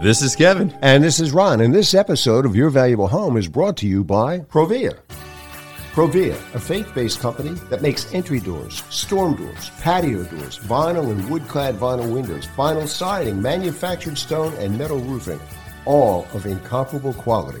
This is Kevin. And this is Ron. And this episode of Your Valuable Home is brought to you by Provia. Provia, a faith based company that makes entry doors, storm doors, patio doors, vinyl and wood clad vinyl windows, vinyl siding, manufactured stone, and metal roofing, all of incomparable quality.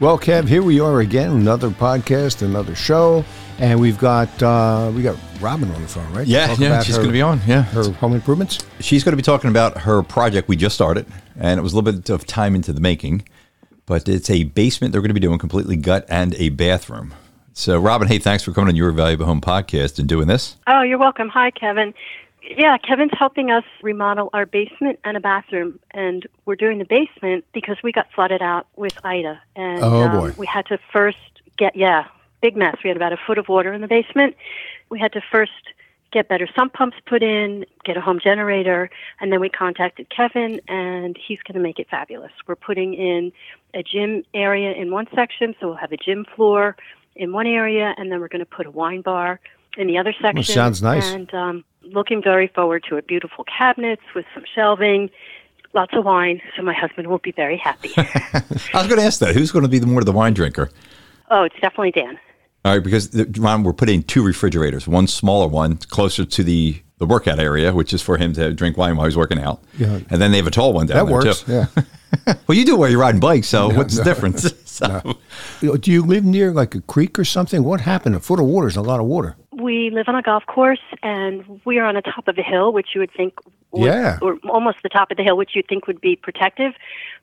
Well, Kev, here we are again, another podcast, another show, and we've got uh, we got Robin on the phone, right? Yeah, yeah, she's going to be on. Yeah, her home improvements. She's going to be talking about her project we just started, and it was a little bit of time into the making, but it's a basement they're going to be doing completely gut and a bathroom. So, Robin, hey, thanks for coming on your Valuable Home podcast and doing this. Oh, you're welcome. Hi, Kevin. Yeah, Kevin's helping us remodel our basement and a bathroom, and we're doing the basement because we got flooded out with Ida, and oh, boy. Um, we had to first get yeah, big mess. We had about a foot of water in the basement. We had to first get better sump pumps put in, get a home generator, and then we contacted Kevin, and he's going to make it fabulous. We're putting in a gym area in one section, so we'll have a gym floor in one area, and then we're going to put a wine bar in the other section. Well, sounds nice. And um, looking very forward to it. Beautiful cabinets with some shelving, lots of wine. So my husband will be very happy. I was going to ask that. Who's going to be the more of the wine drinker? Oh, it's definitely Dan. All right, because Ron, we're putting two refrigerators. One smaller one closer to the the workout area, which is for him to drink wine while he's working out. Yeah. And then they have a tall one down that there works, too. Yeah. well, you do it while you're riding bikes, so no, what's no, the difference? so. no. Do you live near like a creek or something? What happened? A foot of water is a lot of water we live on a golf course and we are on the top of a hill, which you would think, would, yeah, or almost the top of the hill, which you'd think would be protective.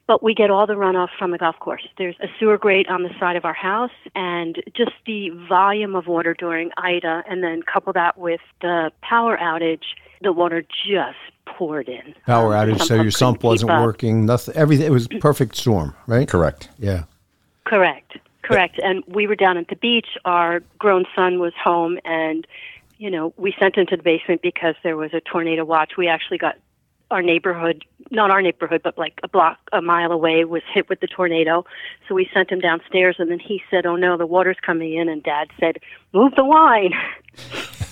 But we get all the runoff from the golf course. There's a sewer grate on the side of our house, and just the volume of water during Ida, and then couple that with the power outage, the water just poured in. Power um, outage, so your sump wasn't working. Nothing. Everything. It was perfect storm, right? Correct. Yeah. Correct. Correct. And we were down at the beach. Our grown son was home, and you know we sent him to the basement because there was a tornado watch. We actually got our neighborhood, not our neighborhood, but like a block, a mile away, was hit with the tornado. So we sent him downstairs, and then he said, "Oh no, the water's coming in." And Dad said, "Move the wine."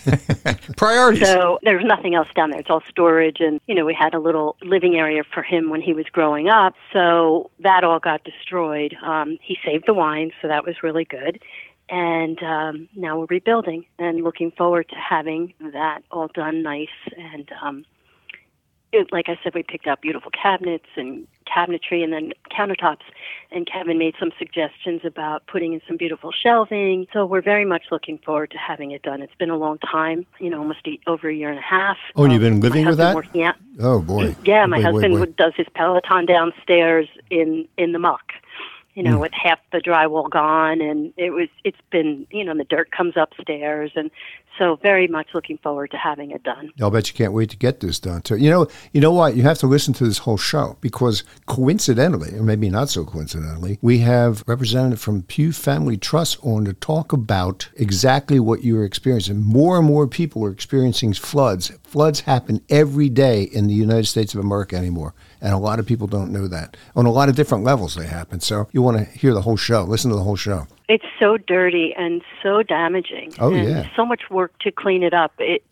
Priorities. So there's nothing else down there. It's all storage, and you know we had a little living area for him when he was growing up. So that all got destroyed. Um, he saved the wine, so that was really good. And um, now we're rebuilding and looking forward to having that all done nice and um, it, like I said, we picked out beautiful cabinets and cabinetry and then countertops. And Kevin made some suggestions about putting in some beautiful shelving. So we're very much looking forward to having it done. It's been a long time, you know, almost a, over a year and a half. Oh, and you've been living with that? Working out. Oh boy. Yeah, my wait, husband wait, wait. does his Peloton downstairs in in the muck you know, mm. with half the drywall gone, and it was it's been you know the dirt comes upstairs, and so very much looking forward to having it done. I'll bet you can't wait to get this done too. You know, you know what? You have to listen to this whole show because coincidentally, or maybe not so coincidentally, we have representative from Pew Family Trust on to talk about exactly what you're experiencing. More and more people are experiencing floods. Floods happen every day in the United States of America anymore. And a lot of people don't know that. On a lot of different levels, they happen. So you want to hear the whole show, listen to the whole show. It's so dirty and so damaging. Oh, and yeah. So much work to clean it up. It,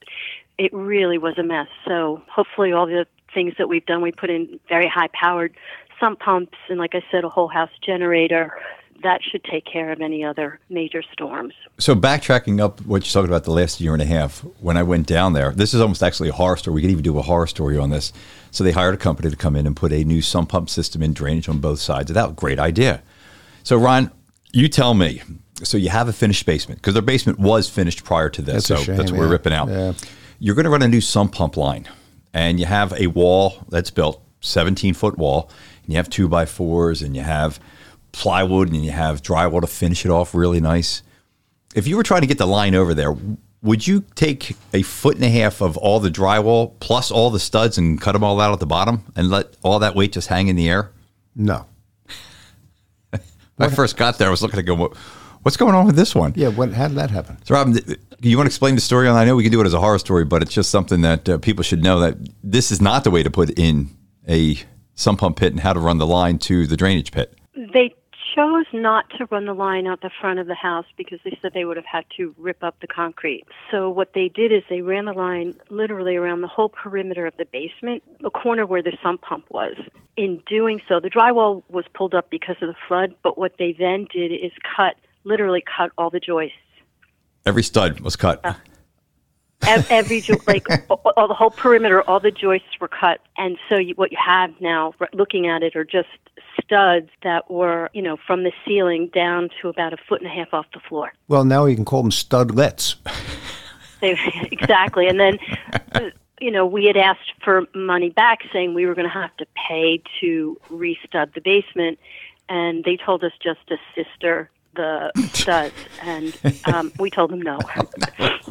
it really was a mess. So hopefully, all the things that we've done, we put in very high powered sump pumps and, like I said, a whole house generator that should take care of any other major storms. So backtracking up what you talked about the last year and a half, when I went down there, this is almost actually a horror story. We could even do a horror story on this. So they hired a company to come in and put a new sump pump system in drainage on both sides of that. Great idea. So Ron, you tell me. So you have a finished basement because their basement was finished prior to this. That's a so shame, that's what we're ripping out. Yeah. You're going to run a new sump pump line, and you have a wall that's built, 17 foot wall, and you have two by fours, and you have plywood, and you have drywall to finish it off really nice. If you were trying to get the line over there, would you take a foot and a half of all the drywall plus all the studs and cut them all out at the bottom and let all that weight just hang in the air? No. When I first got there, I was looking to go, what's going on with this one? Yeah. What? How did that happen? So, Robin, you want to explain the story? on I know we can do it as a horror story, but it's just something that uh, people should know that this is not the way to put in a sump pump pit and how to run the line to the drainage pit. They chose not to run the line out the front of the house because they said they would have had to rip up the concrete. So what they did is they ran the line literally around the whole perimeter of the basement, the corner where the sump pump was. In doing so, the drywall was pulled up because of the flood, but what they then did is cut, literally cut all the joists. Every stud was cut. Uh, ev- Every jo- like all, all the whole perimeter, all the joists were cut, and so you, what you have now, looking at it, are just studs that were, you know, from the ceiling down to about a foot and a half off the floor. Well, now you can call them studlets. They, exactly. And then, you know, we had asked for money back, saying we were going to have to pay to restud the basement, and they told us just to sister the studs, and um, we told them no.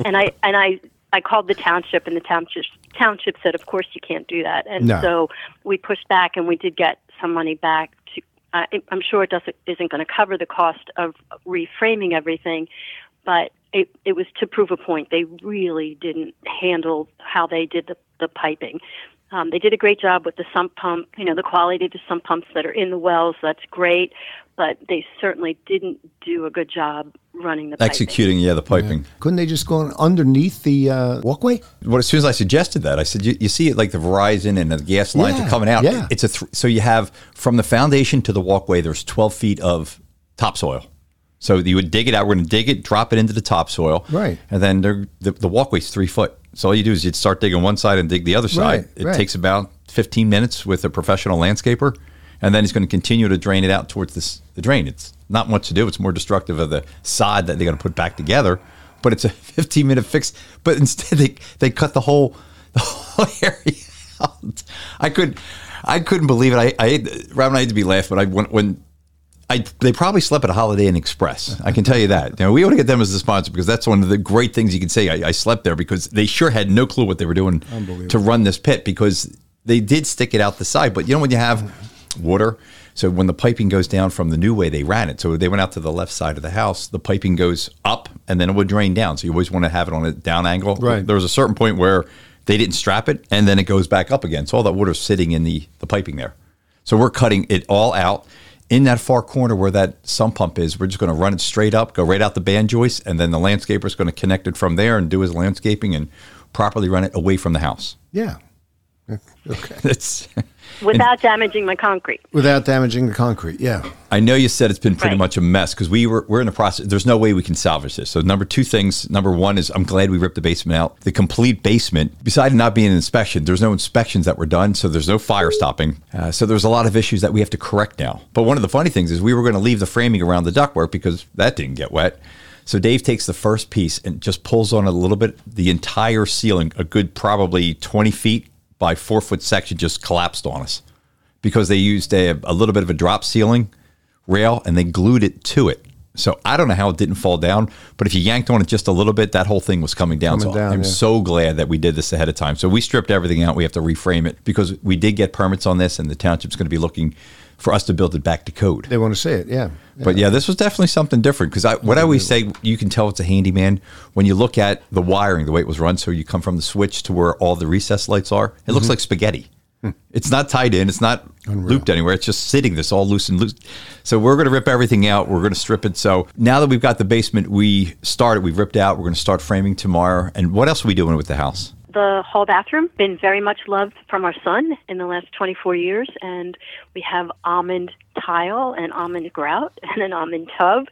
and I and I I called the township, and the township township said, of course you can't do that, and No. so we pushed back, and we did get some money back. To uh, I I'm sure it doesn't isn't going to cover the cost of reframing everything, but it, it was to prove a point. They really didn't handle how they did the, the piping. Um, they did a great job with the sump pump, you know, the quality of the sump pumps that are in the wells, that's great, but they certainly didn't do a good job running the piping. Executing, yeah, the piping. Couldn't they just go underneath the uh, walkway? Well, as soon as I suggested that, I said, you, you see it like the Verizon and the gas lines Yeah, are coming out. yeah. It's a th- so you have from the foundation to the walkway. There's 12 feet of topsoil. So you would dig it out. We're going to dig it, drop it into the topsoil, Right. And then the the walkway's three foot. So all you do is you'd start digging one side and dig the other side. Right, it right. takes about 15 minutes with a professional landscaper, and then he's going to continue to drain it out towards this the drain. It's not much to do. It's more destructive of the sod that they're going to put back together. But it's a 15 minute fix. But instead, they they cut the whole the whole area out. I could I couldn't believe it. I I Rob and I had to be laughing. But I when when I, they probably slept at a Holiday Inn Express. I can tell you that. You know, we ought to get them as a sponsor because that's one of the great things you can say. I, I slept there because they sure had no clue what they were doing to run this pit because they did stick it out the side. But you know when you have water, so when the piping goes down from the new way they ran it, so they went out to the left side of the house, the piping goes up and then it would drain down. So you always want to have it on a down angle. Right. There was a certain point where they didn't strap it and then it goes back up again. So all that water's sitting in the, the piping there. So we're cutting it all out in that far corner where that sump pump is. We're just going to run it straight up, go right out the band joist, and then the landscaper is going to connect it from there and do his landscaping and properly run it away from the house. Yeah. Okay. It's. Without damaging my concrete. Without damaging the concrete. Yeah. I know you said it's been pretty Right. much a mess because we were we're in the process. There's no way we can salvage this. So number two things. Number one is I'm glad we ripped the basement out. The complete basement, besides not being an inspection, there's no inspections that were done, so there's no fire stopping. Uh, so there's a lot of issues that we have to correct now. But one of the funny things is we were going to leave the framing around the ductwork because that didn't get wet. So Dave takes the first piece and just pulls on a little bit. The entire ceiling, a good probably 20 feet by four foot section, just collapsed on us because they used a, a little bit of a drop ceiling rail and they glued it to it. So I don't know how it didn't fall down, but if you yanked on it just a little bit, that whole thing was coming down. Coming so down, I'm yeah. so glad that we did this ahead of time. So we stripped everything out. We have to reframe it because we did get permits on this, and the township's going to be looking for us to build it back to code. They want to see it. Yeah. But yeah, this was definitely something different because I, what I always say, you can tell it's a handyman when you look at the wiring, the way it was run. So you come from the switch to where all the recess lights are. It Mm-hmm. looks like spaghetti. It's not tied in. It's not looped anywhere. It's just sitting this all loose and loose. So we're going to rip everything out. We're going to strip it. So now that we've got the basement, we started. We've ripped out. We're going to start framing tomorrow. And what else are we doing with the house? The hall bathroom. Been very much loved from our son in the last 24 years, and we have almond tile and almond grout and an almond tub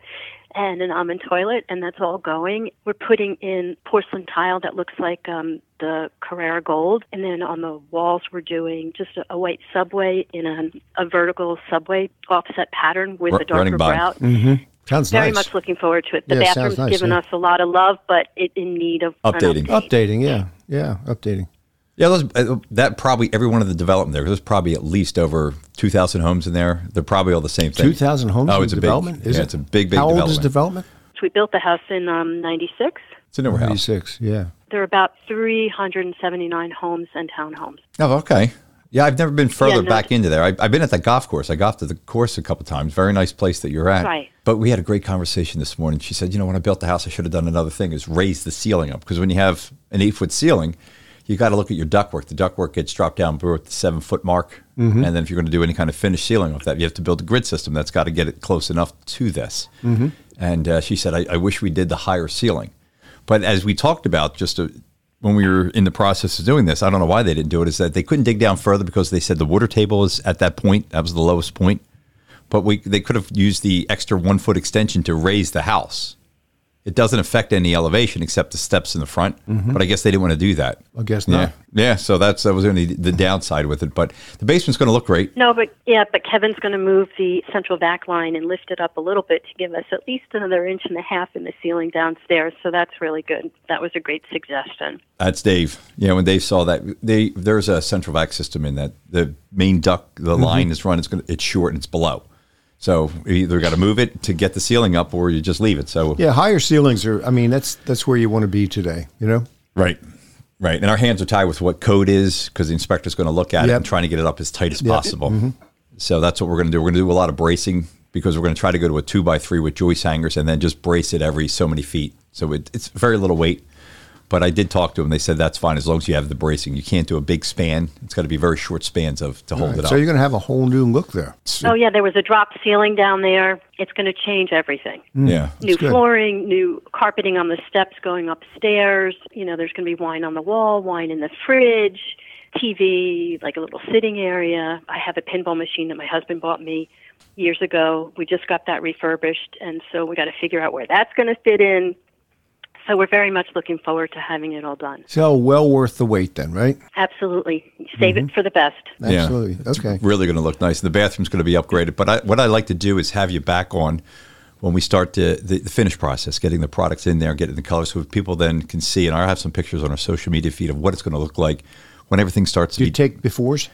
and an almond toilet, and that's all going. We're putting in porcelain tile that looks like um, the Carrara Gold, and then on the walls we're doing just a, a white subway in a, a vertical subway offset pattern with R- a darker running by. grout. Mm-hmm. Sounds Very nice. much looking forward to it. The Yeah, bathroom's nice, given yeah. us a lot of love, but it in need of an Updating. update. Updating, yeah, yeah, updating. Yeah, those, uh, that probably every one of the development there. There's probably at least over two thousand homes in there. They're probably all the same thing. Two thousand homes Oh, in it's a big- development. is yeah, it? it's a big, big How old is development. development? So we built the house in um, 96. It's a newer house. Ninety-six. Yeah. There are about 379 homes and townhomes. Oh, okay. Yeah, I've never been further Yeah, no, back into there. I, I've been at the golf course. I golfed at the course a couple times. Very nice place that you're at. Right. But we had a great conversation this morning. She said, you know, when I built the house, I should have done another thing is raise the ceiling up. Because when you have an eight foot ceiling, you got to look at your ductwork. The ductwork gets dropped down below the seven foot mark. Mm-hmm. And then if you're going to do any kind of finished ceiling off that, you have to build a grid system that's got to get it close enough to this. Mm-hmm. And uh, she said, I, I wish we did the higher ceiling. But as we talked about just a, when we were in the process of doing this, I don't know why they didn't do it, is that they couldn't dig down further because they said the water table is at that point. That was the lowest point. But we they could have used the extra one foot extension to raise the house. It doesn't affect any elevation except the steps in the front. Mm-hmm. But I guess they didn't want to do that. I guess Yeah, not. yeah. So that's that was only the downside with it. But the basement's going to look great. No, but yeah, but Kevin's going to move the central vac line and lift it up a little bit to give us at least another inch and a half in the ceiling downstairs. So that's really good. That was a great suggestion. That's Dave. Yeah, when Dave saw that, they there's a central vac system in that the main duct, the mm-hmm. line is run. It's going to it's short and it's below. So you either got to move it to get the ceiling up, or you just leave it. So Yeah, higher ceilings are. I mean, that's that's where you want to be today. You know. right, right. And our hands are tied with what code is because the inspector's going to look at it and trying to get it up as tight as Yep. possible. Mm-hmm. So that's what we're going to do. We're going to do a lot of bracing because we're going to try to go to a two by three with joist hangers and then just brace it every so many feet. So it, it's very little weight. But I did talk to them. They said that's fine as long as you have the bracing. You can't do a big span. It's got to be very short spans of to hold Right, it up. So you're going to have a whole new look there. Oh yeah, there was a drop ceiling down there. It's going to change everything. Mm. yeah. New flooring, new carpeting on the steps going upstairs. You know, there's going to be wine on the wall, wine in the fridge, TV, like a little sitting area. I have a pinball machine that my husband bought me years ago. We just got that refurbished, and so we got to figure out where that's going to fit in. So we're very much looking forward to having it all done. So well worth the wait, then, right? Absolutely. Save it mm-hmm. for the best. Yeah. Absolutely. Okay. really going to look nice. The bathroom's going to be upgraded. But I, what I like to do is have you back on when we start the, the, the finish process, getting the products in there, getting the colors, so people then can see. And I have some pictures on our social media feed of what it's going to look like when everything starts to Do you be. take befores?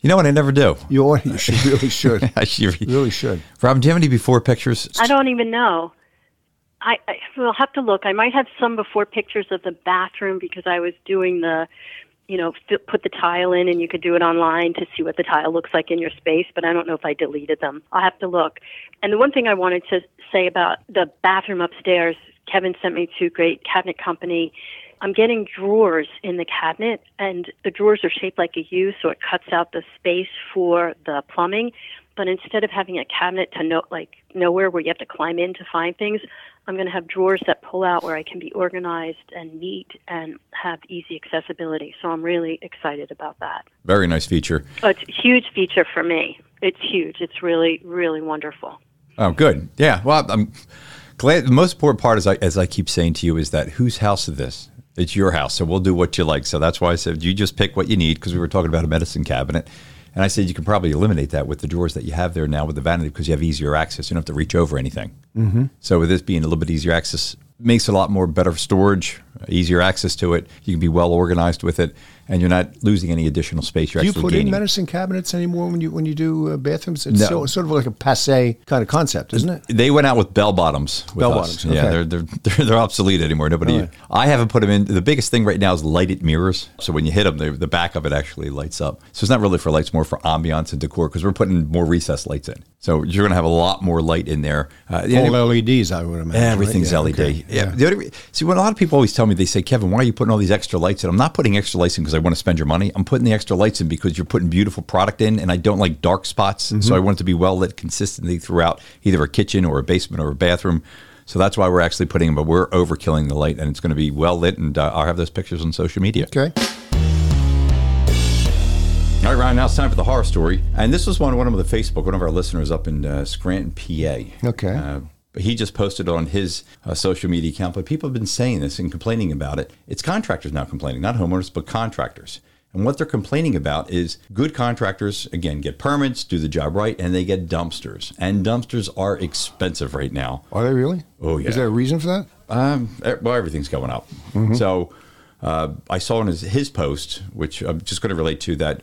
you know what? I never do. You ought, you should really should. I should- You really should. Robin, do you have any before pictures? I don't even know. I, I will have to look. I might have some before pictures of the bathroom because I was doing the, you know, fi- put the tile in and you could do it online to see what the tile looks like in your space, but I don't know if I deleted them. I'll have to look. And the one thing I wanted to say about the bathroom upstairs, Kevin sent me to Great Cabinet Company. I'm getting drawers in the cabinet, and the drawers are shaped like a U, so it cuts out the space for the plumbing. But instead of having a cabinet to no, like nowhere where you have to climb in to find things, I'm going to have drawers that pull out where I can be organized and neat and have easy accessibility. So I'm really excited about that. Very nice feature. Oh, it's a huge feature for me. It's huge. It's really, really wonderful. Oh, good. Yeah. Well, I'm glad. The most important part, is I, as I keep saying to you, is that whose house is this? It's your house, so we'll do what you like. So that's why I said you just pick what you need because we were talking about a medicine cabinet, and I said you can probably eliminate that with the drawers that you have there now with the vanity because you have easier access. You don't have to reach over anything. Mm-hmm. So with this being a little bit easier access, makes a lot more better storage, easier access to it. You can be well organized with it, and you're not losing any additional space. You're Do you put gaining. in medicine cabinets anymore when you when you do uh, bathrooms? It's No. so, sort of like a passe kind of concept, isn't it? They went out with bell bottoms. Bell bottoms, Yeah, okay. they're, they're they're they're obsolete anymore. Nobody. Right. I haven't put them in. The biggest thing right now is lighted mirrors. So when you hit them, they, the back of it actually lights up. So it's not really for lights, more for ambiance and decor because we're putting more recessed lights in. So you're going to have a lot more light in there. Uh, All only- LEDs, I would imagine. right? Everything's Yeah, LED. okay. Yeah. The other, see, when a lot of people always tell me, they say, Kevin, why are you putting all these extra lights in? I'm not putting extra lights in because I want to spend your money. I'm putting the extra lights in because you're putting beautiful product in, and I don't like dark spots. Mm-hmm. So I want it to be well lit consistently throughout either a kitchen or a basement or a bathroom. So that's why we're actually putting them, but we're overkilling the light and it's going to be well lit. And uh, I'll have those pictures on social media. Okay. All right, Ryan, now it's time for the horror story. And this was one, one of the Facebook, one of our listeners up in uh, Scranton, PA. Okay. Uh, he just posted on his uh, social media account, but people have been saying this and complaining about it. It's contractors now complaining, not homeowners, but contractors. And what they're complaining about is good contractors, again, get permits, do the job right, and they get dumpsters. And dumpsters are expensive right now. Are they really? Oh, yeah. Is there a reason for that? Um, well, everything's going up. So uh, I saw in his, his post, which I'm just going to relate to, that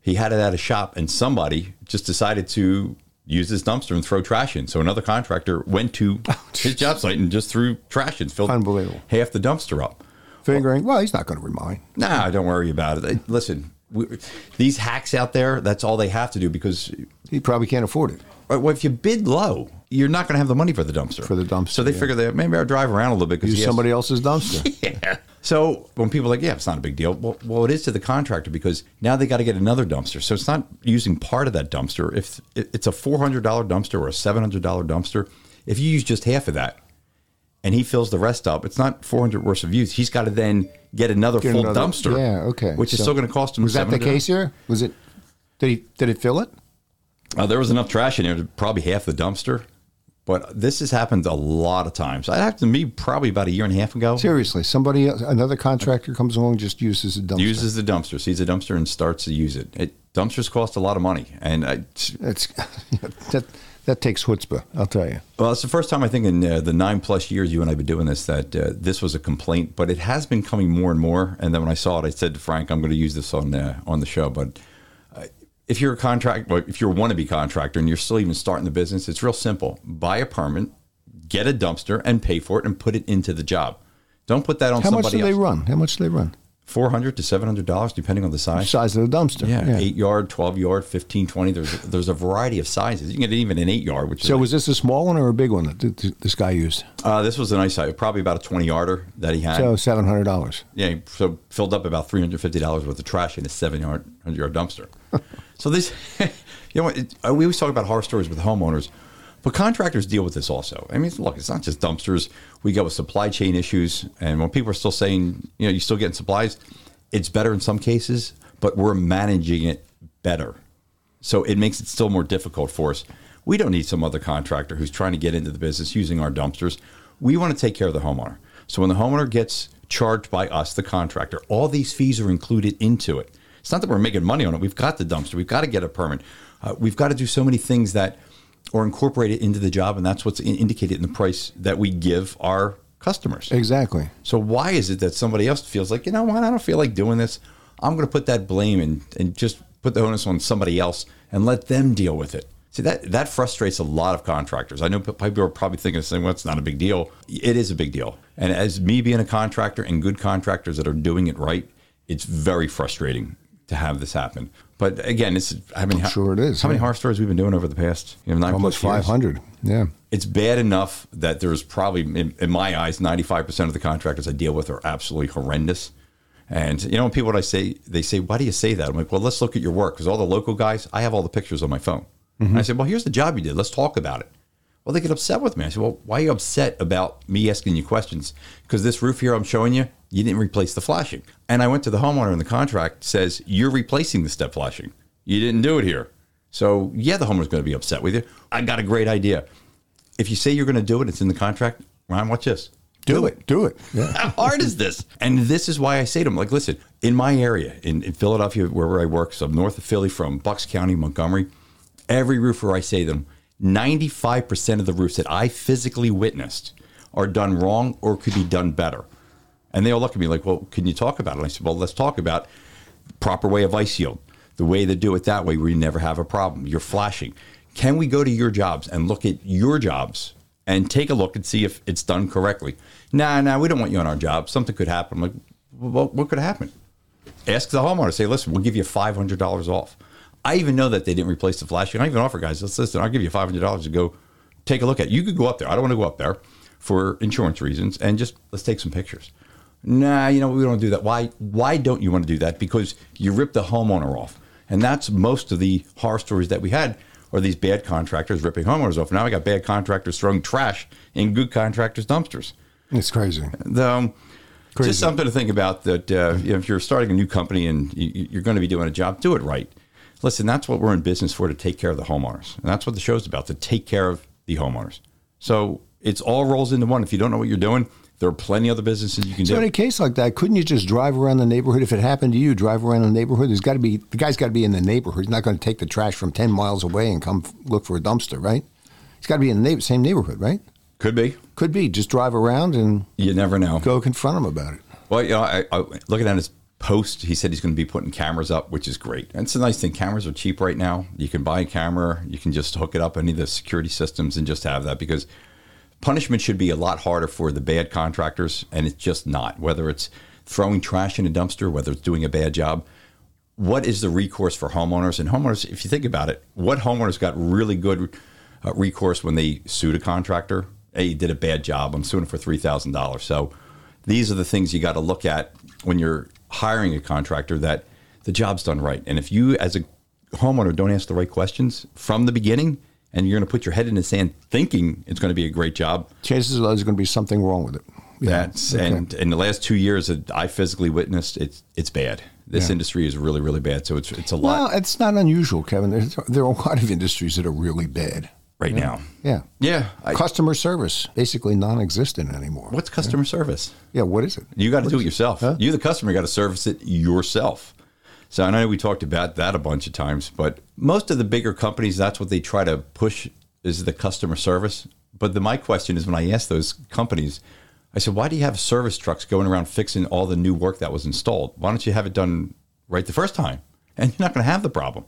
he had it at a shop and somebody just decided to use this dumpster and throw trash in. So another contractor went to oh, his job site and just threw trash in, filled Unbelievable. half the dumpster up. Figuring, well, he's not going to remind. Nah, don't worry about it. Listen, we, these hacks out there, that's all they have to do because He probably can't afford it. Right, well, if you bid low, you're not going to have the money for the dumpster. For the dumpster, So they yeah. figure that maybe I'll drive around a little bit because Use somebody else's dumpster. Yeah. So when people are like, yeah, it's not a big deal. Well, well, it is to the contractor because now they got to get another dumpster. So it's not using part of that dumpster. If it's a four hundred dollar dumpster or a seven hundred dollar dumpster, if you use just half of that, and he fills the rest up, it's not four hundred worth of use. He's got to then get another Get full another- dumpster. Yeah, okay. Which is still going to cost him. Was that the case here? Was it? Did he? Did it fill it? Uh, there was enough trash in there to probably half the dumpster. But this has happened a lot of times. It happened to me probably about a year and a half ago. Seriously, somebody, else, another contractor comes along, just uses a dumpster. uses the dumpster, sees a dumpster, and starts to use it. it dumpsters cost a lot of money, and I, That's that. That takes chutzpah. I'll tell you. well, it's the first time I think in uh, the nine plus years you and I have been doing this that uh, this was a complaint, but it has been coming more and more. And then when I saw it, I said to Frank, "I'm going to use this on uh, on the show." But if you're a contract, if you're a wannabe contractor and you're still even starting the business, it's real simple: buy a permit, get a dumpster, and pay for it, and put it into the job. Don't put that on How somebody else. How much do they run? How much do they run? Four hundred to seven hundred dollars, depending on the size. Size of the dumpster. Yeah, eight yard, twelve yard, 15, 20. There's there's a variety of sizes. You can get even an eight yard, which So is was this a small one or a big one that th- th- this guy used? uh, this was a nice size, probably about a twenty yarder that he had. So seven hundred dollars. yeah, so filled up about three hundred fifty dollars worth of trash in a seven yard hundred yard dumpster. so this, you know, uh, we always talk about horror stories with homeowners, but contractors deal with this also. I mean, look, it's not just dumpsters. We go with supply chain issues, and when people are still saying, you know, you're still getting supplies, it's better in some cases, but we're managing it better. So it makes it still more difficult for us. We don't need some other contractor who's trying to get into the business using our dumpsters. We want to take care of the homeowner. So when the homeowner gets charged by us, the contractor, all these fees are included into it. It's not that we're making money on it. We've got the dumpster. We've got to get a permit. Uh, we've got to do so many things that are incorporated into the job, and that's what's in- indicated in the price that we give our customers. Exactly. So why is it that somebody else feels like, you know what, I don't feel like doing this. I'm going to put that blame and, and just put the onus on somebody else and let them deal with it. See, that, that frustrates a lot of contractors. I know people are probably thinking, saying, well, it's not a big deal. It is a big deal. And as me being a contractor and good contractors that are doing it right, it's very frustrating to have this happen. But again, it's how many sure it is, How many yeah. horror stories we've been doing over the past you know, nine Almost five hundred. Yeah. it's bad enough that there's probably, in, in my eyes, 95% of the contractors I deal with are absolutely horrendous. And, you know, when people, when I say, they say, why do you say that? I'm like, well, let's look at your work. Because all the local guys, I have all the pictures on my phone. And I said, well, here's the job you did. Let's talk about it. Well, they get upset with me. I said, well, why are you upset about me asking you questions? Because this roof here I'm showing you, you didn't replace the flashing. And I went to the homeowner and the contract says, you're replacing the step flashing. You didn't do it here. So, yeah, the homeowner's going to be upset with you. I got a great idea. If you say you're going to do it, it's in the contract. Ryan, watch this. Do it. Do it. Yeah. How hard is this? And this is why I say to them, like, listen, in my area, in, in Philadelphia, wherever I work, so I'm north of Philly from Bucks County, Montgomery, every roofer I say to them, 95% of the roofs that I physically witnessed are done wrong or could be done better. And they all look at me like, well, can you talk about it? And I said, well, let's talk about proper way of ice shield, the way to do it that way where you never have a problem. You're flashing. Can we go to your jobs and look at your jobs and take a look and see if it's done correctly? Nah, nah, we don't want you on our job. Something could happen. I'm like, well, what could happen? Ask the homeowner. Say, listen, we'll give you five hundred dollars off. I even know that they didn't replace the flash. flashing. I even offer guys, let's listen. I'll give you five hundred dollars to go take a look at. it. You could go up there. I don't want to go up there for insurance reasons, and just let's take some pictures. Nah, you know we don't do that. Why? Why don't you want to do that? Because you rip the homeowner off, and that's most of the horror stories that we had or these bad contractors ripping homeowners off. Now I got bad contractors throwing trash in good contractors' dumpsters. It's crazy. Um, Crazy. just something to think about that uh, you know, if you're starting a new company and you, you're going to be doing a job, do it right. Listen, that's what we're in business for to take care of the homeowners. And that's what the show's about to take care of the homeowners. So it's all rolls into one. If you don't know what you're doing, there are plenty of other businesses you can So do. So in a case like that, couldn't you just drive around the neighborhood? If it happened to you, drive around the neighborhood. There's got to be the guy's got to be in the neighborhood. He's not going to take the trash from ten miles away and come look for a dumpster, right? He's got to be in the same neighborhood, right? Could be. Could be. Just drive around and You never know. go confront him about it. Well, you know, I, I, looking at his post, he said he's going to be putting cameras up, which is great. And it's a nice thing. Cameras are cheap right now. You can buy a camera, you can just hook it up any of the security systems and just have that because punishment should be a lot harder for the bad contractors, and it's just not. Whether it's throwing trash in a dumpster, whether it's doing a bad job, what is the recourse for homeowners? And homeowners, if you think about it, what homeowners got really good uh, recourse when they sued a contractor? Hey, you did a bad job. I'm suing for three thousand dollars. So these are the things you got to look at when you're hiring a contractor that the job's done right. And if you, as a homeowner, don't ask the right questions from the beginning, and you're going to put your head in the sand thinking it's going to be a great job, Chances are there's going to be something wrong with it. Yeah. that's Okay. and in the last two years that I physically witnessed, it's it's bad. This Yeah. industry is really really bad. So it's it's a lot well, it's not unusual, Kevin. There's, there are a lot of industries that are really bad. Right now. Yeah. Yeah. I, Customer service basically non-existent anymore. what's customer service? Yeah. What is it? You got to do is it yourself. Huh? You, the customer, got to service it yourself. So I know we talked about that a bunch of times, but most of the bigger companies, that's what they try to push is the customer service. But the, my question is, when I ask those companies, I said, why do you have service trucks going around fixing all the new work that was installed? Why don't you have it done right the first time? And you're not going to have the problem.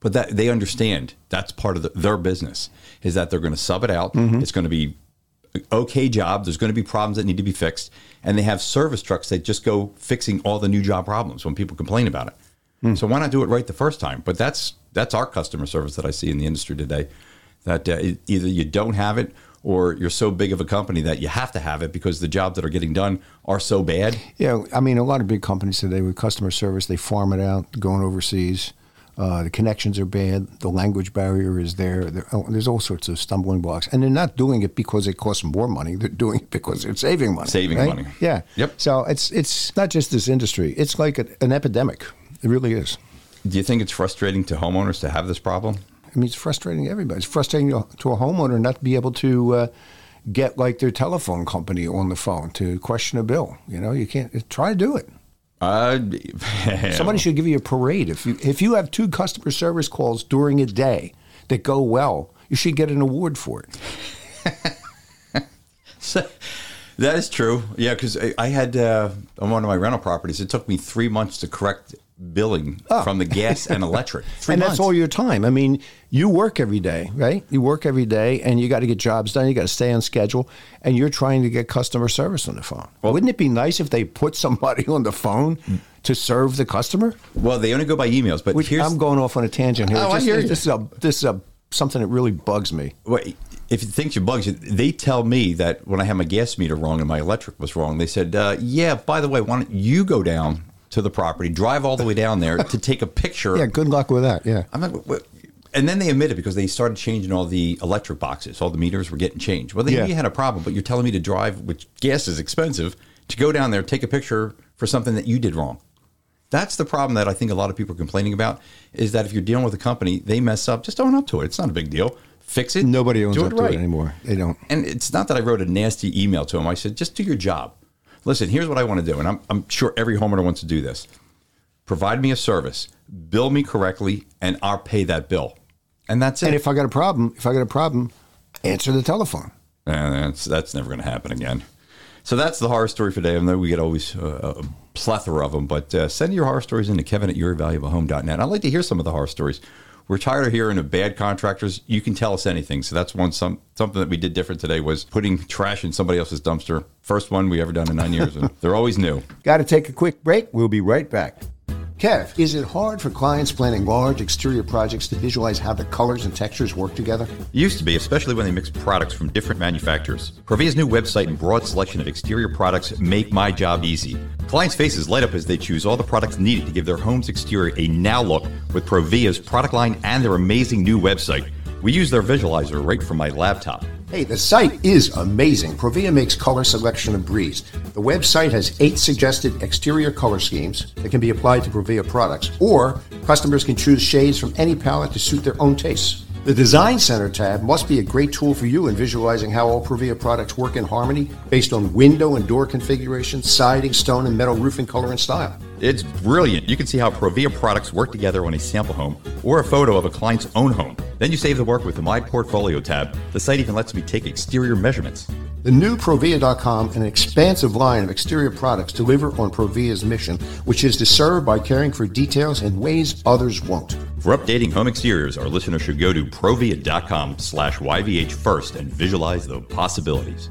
But that they understand that's part of the, their business is that they're going to sub it out. It's going to be okay job. There's going to be problems that need to be fixed, and they have service trucks that just go fixing all the new job problems when people complain about it. So why not do it right the first time? But that's that's our customer service that I see in the industry today. That uh, either you don't have it or you're so big of a company that you have to have it because the jobs that are getting done are so bad. Yeah, I mean, a lot of big companies today with customer service, they farm it out, going overseas. Uh, the connections are bad. The language barrier is there. there. oh, There's all sorts of stumbling blocks, and they're not doing it because it costs more money. They're doing it because they're saving money. Saving right? money. Yeah. Yep. So it's it's not just this industry. It's like a, an epidemic. It really is. Do you think it's frustrating to homeowners to have this problem? I mean, it's frustrating to everybody. It's frustrating to a homeowner not to be able to uh, get like their telephone company on the phone to question a bill. You know, you can't try to do it. Uh, Somebody should give you a parade. If you if you have two customer service calls during a day that go well, you should get an award for it. So, that is true. Yeah, because I, I had uh, on one of my rental properties, it took me three months to correct billing Oh. from the gas and electric. And months. that's all your time. I mean, you work every day, right? You work every day, and you got to get jobs done. You got to stay on schedule, and you're trying to get customer service on the phone. Well- Wouldn't it be nice if they put somebody on the phone to serve the customer? Well, they only go by emails, but Which here's I'm going off on a tangent here. Oh, I Just-. This is a this is a something that really bugs me. Well, if you think you bugs you, they tell me that when I had my gas meter wrong and my electric was wrong, they said, uh, "Yeah, by the way, why don't you go down to the property, drive all the way down there to take a picture?" Yeah, good luck with that. Yeah. I'm like, what? and then they admitted because they started changing all the electric boxes, all the meters were getting changed. Well, they Yeah. knew you had a problem, but you're telling me to drive, which gas is expensive, to go down there, take a picture for something that you did wrong. That's the problem that I think a lot of people are complaining about is that if you're dealing with a company, they mess up, just own up to it. It's not a big deal. Fix it. Nobody owns up it to it anymore. They don't. And it's not that I wrote a nasty email to him. I said, just do your job. Listen, here's what I want to do. And I'm, I'm sure every homeowner wants to do this. Provide me a service, bill me correctly, and I'll pay that bill. And that's it. And if I got a problem, if I got a problem, answer the telephone. And that's, that's never going to happen again. So that's the horror story for today. I know we get always uh, a plethora of them, but uh, send your horror stories into kevin at yourvaluablehome.net. I'd like to hear some of the horror stories. We're tired of hearing of bad contractors. You can tell us anything. So that's one some something that we did different today was putting trash in somebody else's dumpster. First one we ever done in nine years. and they're always new. Got to take a quick break. We'll be right back. Kev, is it hard for clients planning large exterior projects to visualize how the colors and textures work together? It used to be, especially when they mix products from different manufacturers. Provia's new website and broad selection of exterior products make my job easy. Clients' faces light up as they choose all the products needed to give their home's exterior a now look with Provia's product line and their amazing new website. We use their visualizer right from my laptop. Hey, the site is amazing. Provia makes color selection a breeze. The website has eight suggested exterior color schemes that can be applied to Provia products, or customers can choose shades from any palette to suit their own tastes. The Design Center tab must be a great tool for you in visualizing how all Provia products work in harmony based on window and door configuration, siding, stone, and metal roofing color and style. It's brilliant. You can see how Provia products work together on a sample home or a photo of a client's own home. Then you save the work with the My Portfolio tab. The site even lets me take exterior measurements. The new Provia.com and an expansive line of exterior products deliver on Provia's mission, which is to serve by caring for details in ways others won't. For updating home exteriors, our listeners should go to provia.com slash YVH first and visualize the possibilities.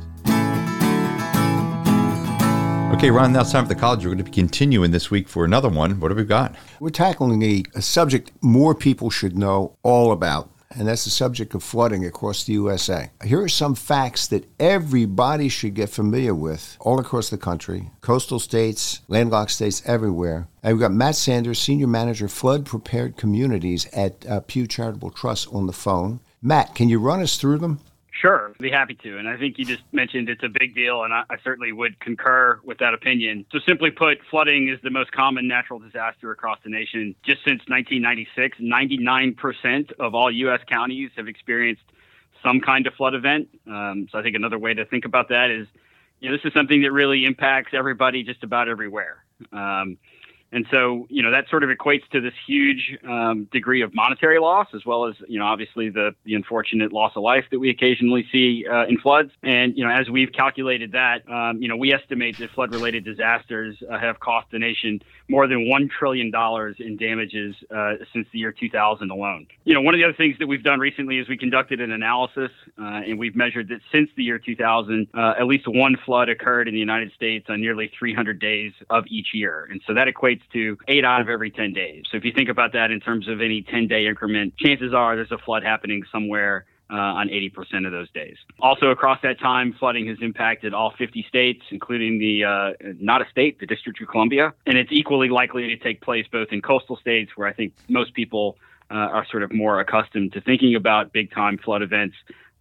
Okay, Ron, now it's time for the college. We're going to be continuing this week for another one. What have we got? We're tackling a, a subject more people should know all about, and that's the subject of flooding across the USA. Here are some facts that everybody should get familiar with all across the country coastal states, landlocked states, everywhere. And we've got Matt Sanders, Senior Manager, Flood Prepared Communities at uh, Pew Charitable Trust, on the phone. Matt, can you run us through them? Sure, I'd be happy to. And I think you just mentioned it's a big deal, and I, I, certainly would concur with that opinion. So, simply put, flooding is the most common natural disaster across the nation. Just since 1996, 99% of all U.S. counties have experienced some kind of flood event. Um, so, I think another way to think about that is, you know, this is something that really impacts everybody just about everywhere. Um, and so, you know, that sort of equates to this huge um, degree of monetary loss, as well as, you know, obviously the, the unfortunate loss of life that we occasionally see uh, in floods. And, you know, as we've calculated that, um, you know, we estimate that flood related disasters uh, have cost the nation more than $1 trillion in damages uh, since the year 2000 alone. You know, one of the other things that we've done recently is we conducted an analysis uh, and we've measured that since the year 2000, uh, at least one flood occurred in the United States on nearly 300 days of each year. And so that equates to eight out of every 10 days. So if you think about that in terms of any 10 day increment, chances are there's a flood happening somewhere uh, on 80% of those days. Also, across that time, flooding has impacted all 50 states, including the uh, not a state, the District of Columbia. And it's equally likely to take place both in coastal states, where I think most people uh, are sort of more accustomed to thinking about big time flood events,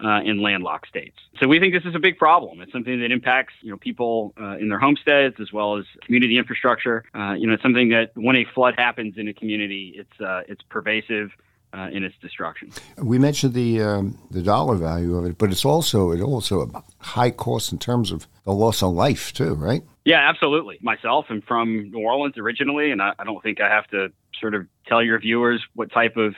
uh, in landlocked states. So we think this is a big problem. It's something that impacts you know people uh, in their homesteads as well as community infrastructure. Uh, you know, it's something that when a flood happens in a community, it's it's pervasive. Uh, in its destruction. We mentioned the um, the dollar value of it, but it's also it also a high cost in terms of the loss of life too, right? Yeah, absolutely. Myself, I'm from New Orleans originally, and I, I don't think I have to sort of tell your viewers what type of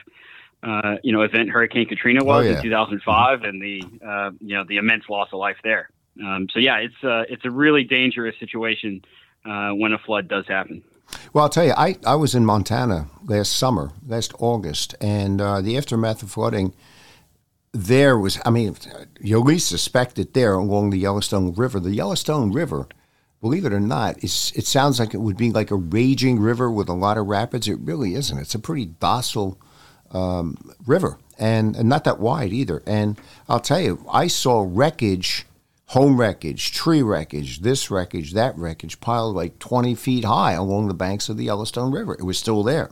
uh, you know event Hurricane Katrina was oh, yeah. in 2005 and the uh, you know the immense loss of life there. Um, so yeah, it's uh, it's a really dangerous situation uh, when a flood does happen. Well, I'll tell you, I, I was in Montana last summer, last August, and uh, the aftermath of flooding there was, I mean, you at least suspect it there along the Yellowstone River. The Yellowstone River, believe it or not, it sounds like it would be like a raging river with a lot of rapids. It really isn't. It's a pretty docile um, river and, and not that wide either. And I'll tell you, I saw wreckage, home wreckage, tree wreckage, this wreckage, that wreckage piled like 20 feet high along the banks of the Yellowstone River. It was still there.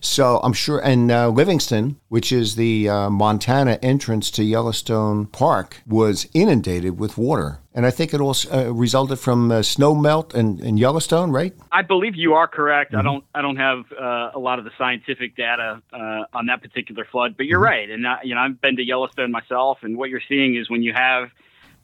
So I'm sure, and uh, Livingston, which is the uh, Montana entrance to Yellowstone Park, was inundated with water. And I think it also uh, resulted from uh, snow melt in, in, Yellowstone, right? I believe you are correct. Mm-hmm. I don't. I don't have uh, a lot of the scientific data uh, on that particular flood, but you're mm-hmm. right. And you know, I've been to Yellowstone myself, and what you're seeing is when you have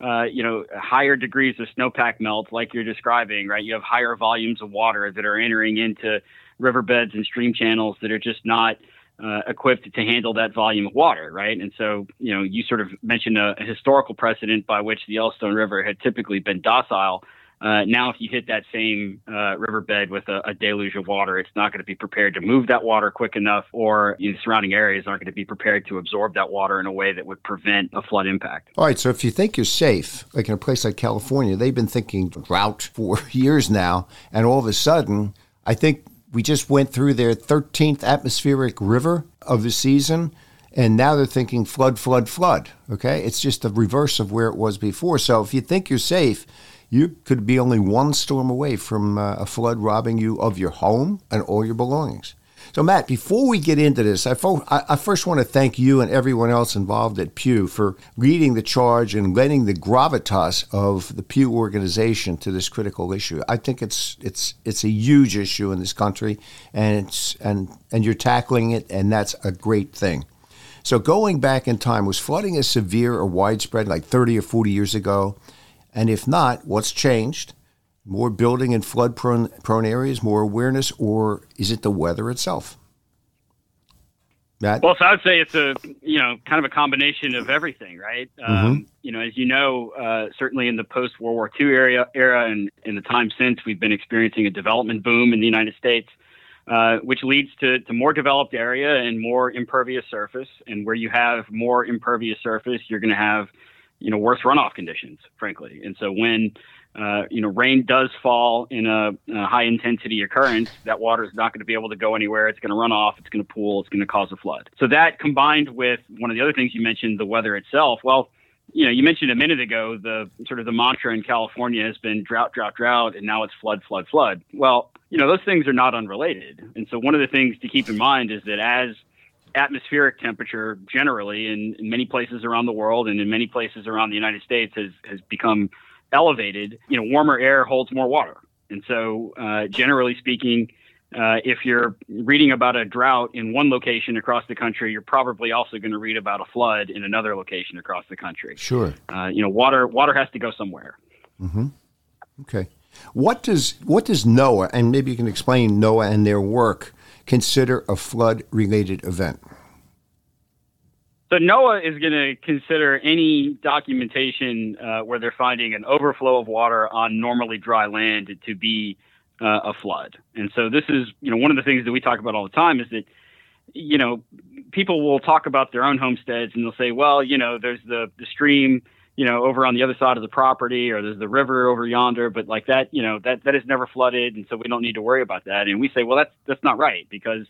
uh, you know, higher degrees of snowpack melt, like you're describing, right? You have higher volumes of water that are entering into riverbeds and stream channels that are just not uh, equipped to handle that volume of water, right? And so, you know, you sort of mentioned a, a historical precedent by which the Yellowstone River had typically been docile. Uh, now, if you hit that same uh, riverbed with a, a, deluge of water, it's not going to be prepared to move that water quick enough, or know, surrounding areas aren't going to be prepared to absorb that water in a way that would prevent a flood impact. All right, so if you think you're safe, like in a place like California, they've been thinking drought for years now, and all of a sudden, I think we just went through their 13th atmospheric river of the season, and now they're thinking flood, flood, flood. Okay, it's just the reverse of where it was before. So if you think you're safe, you could be only one storm away from uh, a flood robbing you of your home and all your belongings. So, Matt, before we get into this, I, fo- I, I first want to thank you and everyone else involved at Pew for leading the charge and lending the gravitas of the Pew organization to this critical issue. I think it's it's it's a huge issue in this country, and it's and and you're tackling it, and that's a great thing. So, going back in time, was flooding as severe or widespread like 30 or 40 years ago? And if not, what's changed? More building in flood prone, prone areas, more awareness, or is it the weather itself? Matt? Well, so I would say it's a you know kind of a combination of everything, right? Mm-hmm. Um, you know, as you know, uh, certainly in the post World War II area era and in the time since, we've been experiencing a development boom in the United States, uh, which leads to, to more developed area and more impervious surface. And where you have more impervious surface, you're going to have you know worse runoff conditions, frankly. And so when uh, you know, rain does fall in a, a, high intensity occurrence, that water is not going to be able to go anywhere. It's going to run off. It's going to pool. It's going to cause a flood. So that combined with one of the other things you mentioned, the weather itself. Well, you know, you mentioned a minute ago the sort of the mantra in California has been drought, drought, drought, and now it's flood, flood, flood. Well, you know, those things are not unrelated. And so one of the things to keep in mind is that as atmospheric temperature generally in, in many places around the world and in many places around the United States has, has become elevated, you know, warmer air holds more water. And so, uh, generally speaking, uh, if you're reading about a drought in one location across the country, you're probably also going to read about a flood in another location across the country. Sure. Uh, you know, water water has to go somewhere. Mm-hmm. Okay. What does what does NOAA and maybe you can explain NOAA and their work consider a flood related event? So NOAA is going to consider any documentation uh, where they're finding an overflow of water on normally dry land to be uh, a flood. And so this is, you know, one of the things that we talk about all the time is that, you know, people will talk about their own homesteads and they'll say, well, you know, there's the, the stream, you know, over on the other side of the property, or there's the river over yonder, but like that, you know, that that is never flooded, and so we don't need to worry about that. And we say, well, that's that's not right because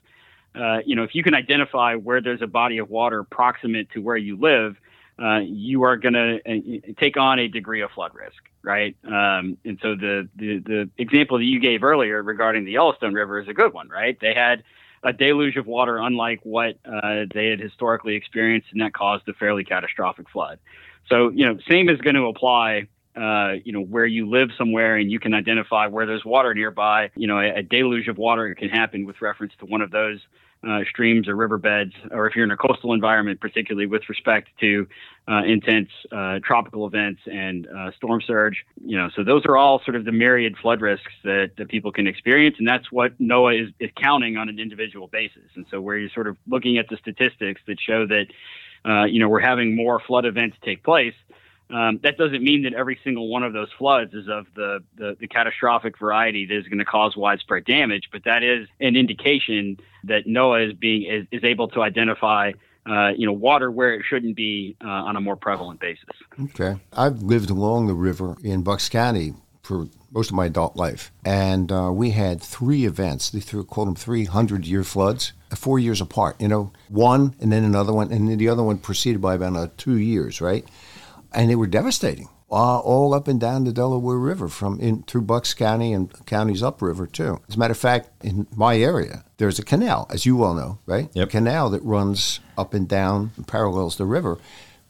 uh, you know, if you can identify where there's a body of water proximate to where you live, uh, you are going to uh, take on a degree of flood risk, right? Um, and so the, the the example that you gave earlier regarding the Yellowstone River is a good one, right? They had a deluge of water unlike what uh, they had historically experienced, and that caused a fairly catastrophic flood. So, you know, same is going to apply uh, you know, where you live somewhere and you can identify where there's water nearby, you know, a, a deluge of water can happen with reference to one of those uh, streams or riverbeds, or if you're in a coastal environment, particularly with respect to uh, intense uh, tropical events and uh, storm surge. You know, so those are all sort of the myriad flood risks that, that people can experience, and that's what NOAA is, is counting on an individual basis. And so, where you're sort of looking at the statistics that show that, uh, you know, we're having more flood events take place. Um, that doesn't mean that every single one of those floods is of the, the, the catastrophic variety that is going to cause widespread damage, but that is an indication that NOAA is being is, is able to identify uh, you know water where it shouldn't be uh, on a more prevalent basis. Okay, I've lived along the river in Bucks County for most of my adult life, and uh, we had three events. They threw, called them 300 year floods, four years apart. You know, one and then another one, and then the other one preceded by about uh, two years, right? and they were devastating. Uh, all up and down the Delaware River, from in through Bucks County and counties upriver too. As a matter of fact, in my area, there's a canal, as you well know, right? Yep. A canal that runs up and down and parallels the river.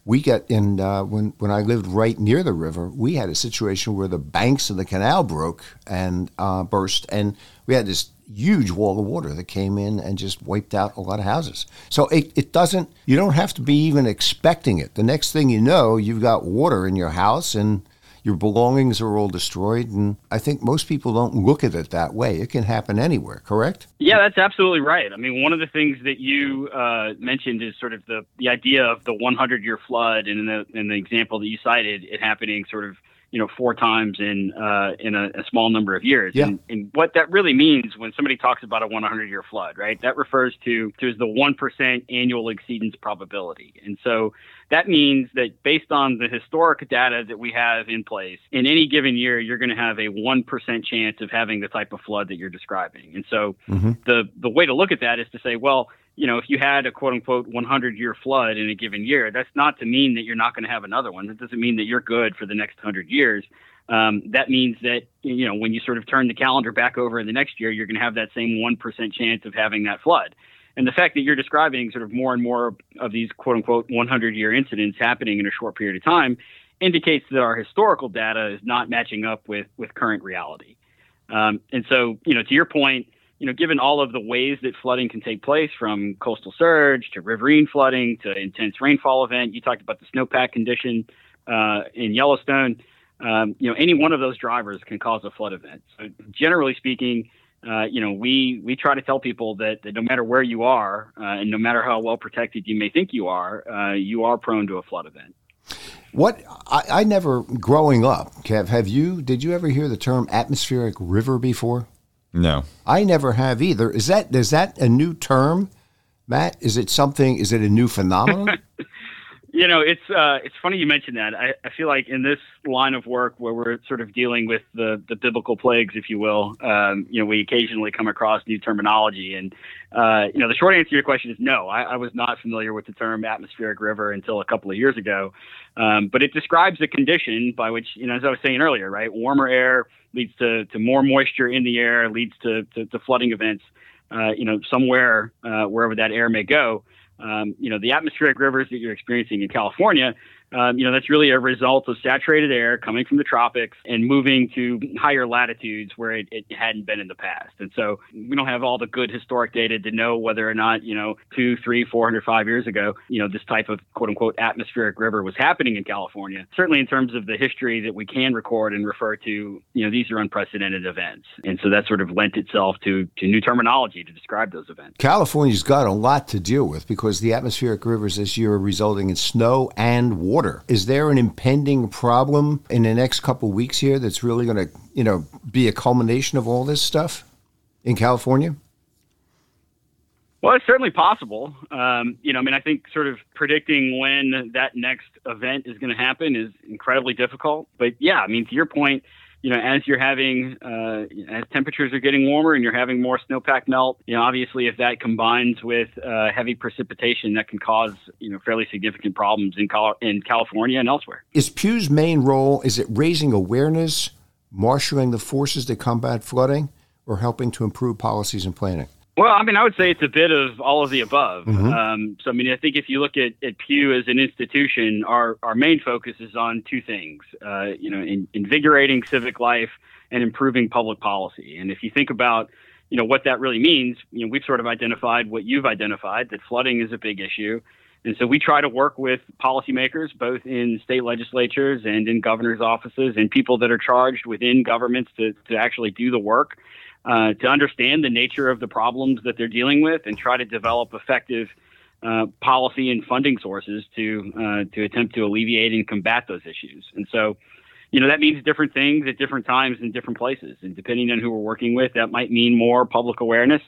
We get in uh, when when I lived right near the river. We had a situation where the banks of the canal broke and uh, burst, and we had this huge wall of water that came in and just wiped out a lot of houses. So it, it doesn't, you don't have to be even expecting it. The next thing you know, you've got water in your house and your belongings are all destroyed. And I think most people don't look at it that way. It can happen anywhere, correct? Yeah, that's absolutely right. I mean, one of the things that you uh, mentioned is sort of the, the idea of the 100 year flood. And in the, in the example that you cited, it happening sort of you know four times in uh, in a, a, small number of years. Yeah. And, and, what that really means when somebody talks about a 100 year flood, right? That refers to to the one percent annual exceedance probability. And so that means that based on the historic data that we have in place, in any given year, you're going to have a one percent chance of having the type of flood that you're describing. And so mm-hmm. the the way to look at that is to say, well you know, if you had a quote unquote 100 year flood in a given year, that's not to mean that you're not going to have another one. That doesn't mean that you're good for the next 100 years. um, that means that you know when you sort of turn the calendar back over in the next year, you're going to have that same one percent chance of having that flood. And the fact that you're describing sort of more and more of these quote unquote 100 year incidents happening in a short period of time indicates that our historical data is not matching up with with current reality. Um, and so, you know, to your point, you know, given all of the ways that flooding can take place, from coastal surge to riverine flooding to intense rainfall event, you talked about the snowpack condition uh, in Yellowstone um, you know, any one of those drivers can cause a flood event. So generally speaking, uh, you know, we we try to tell people that, that no matter where you are, uh, and no matter how well protected you may think you are, uh, you are prone to a flood event. What I, I, never growing up, Kev, have you? Did you ever hear the term atmospheric river before? No, I never have either. Is that is that a new term, Matt? Is it something? Is it a new phenomenon? You know, it's uh, it's funny you mentioned that. I, I feel like in this line of work where we're sort of dealing with the, the biblical plagues, if you will, um, you know, we occasionally come across new terminology. And, uh, you know, the short answer to your question is no. I, I, was not familiar with the term atmospheric river until a couple of years ago. Um, but it describes a condition by which, you know, as I was saying earlier, right, warmer air leads to, to more moisture in the air, leads to, to, to flooding events, uh, you know, somewhere, uh, wherever that air may go um, you know, the atmospheric rivers that you're experiencing in California um, you know, that's really a result of saturated air coming from the tropics and moving to higher latitudes where it, it, hadn't been in the past. And so we don't have all the good historic data to know whether or not, you know, two, three, four hundred, five years ago, you know, this type of quote unquote atmospheric river was happening in California. Certainly in terms of the history that we can record and refer to, you know, these are unprecedented events. And so that sort of lent itself to, to new terminology to describe those events. California's got a lot to deal with because the atmospheric rivers this year are resulting in snow and water water. Is there an impending problem in the next couple weeks here that's really going to, you know, be a culmination of all this stuff in California? Well, it's certainly possible. Um, you know, I mean, I think sort of predicting when that next event is going to happen is incredibly difficult. But yeah, I mean, to your point, you know, as you're having, uh, as temperatures are getting warmer and you're having more snowpack melt, you know, obviously if that combines with uh, heavy precipitation, that can cause, you know, fairly significant problems in, Col- in California and elsewhere. Is Pew's main role, is it raising awareness, marshaling the forces to combat flooding, or helping to improve policies and planning? Well, I mean, I would say it's a bit of all of the above. Mm-hmm. Um, so, I mean, I think if you look at, at Pew as an institution, our, our main focus is on two things, uh, you know, in, invigorating civic life and improving public policy. And if you think about, you know, what that really means, you know, we've sort of identified what you've identified, that flooding is a big issue. And so we try to work with policymakers, both in state legislatures and in governor's offices, and people that are charged within governments to, to actually do the work uh, to understand the nature of the problems that they're dealing with and try to develop effective uh, policy and funding sources to uh, to attempt to alleviate and combat those issues. And so, you know, that means different things at different times in different places. And depending on who we're working with, that might mean more public awareness,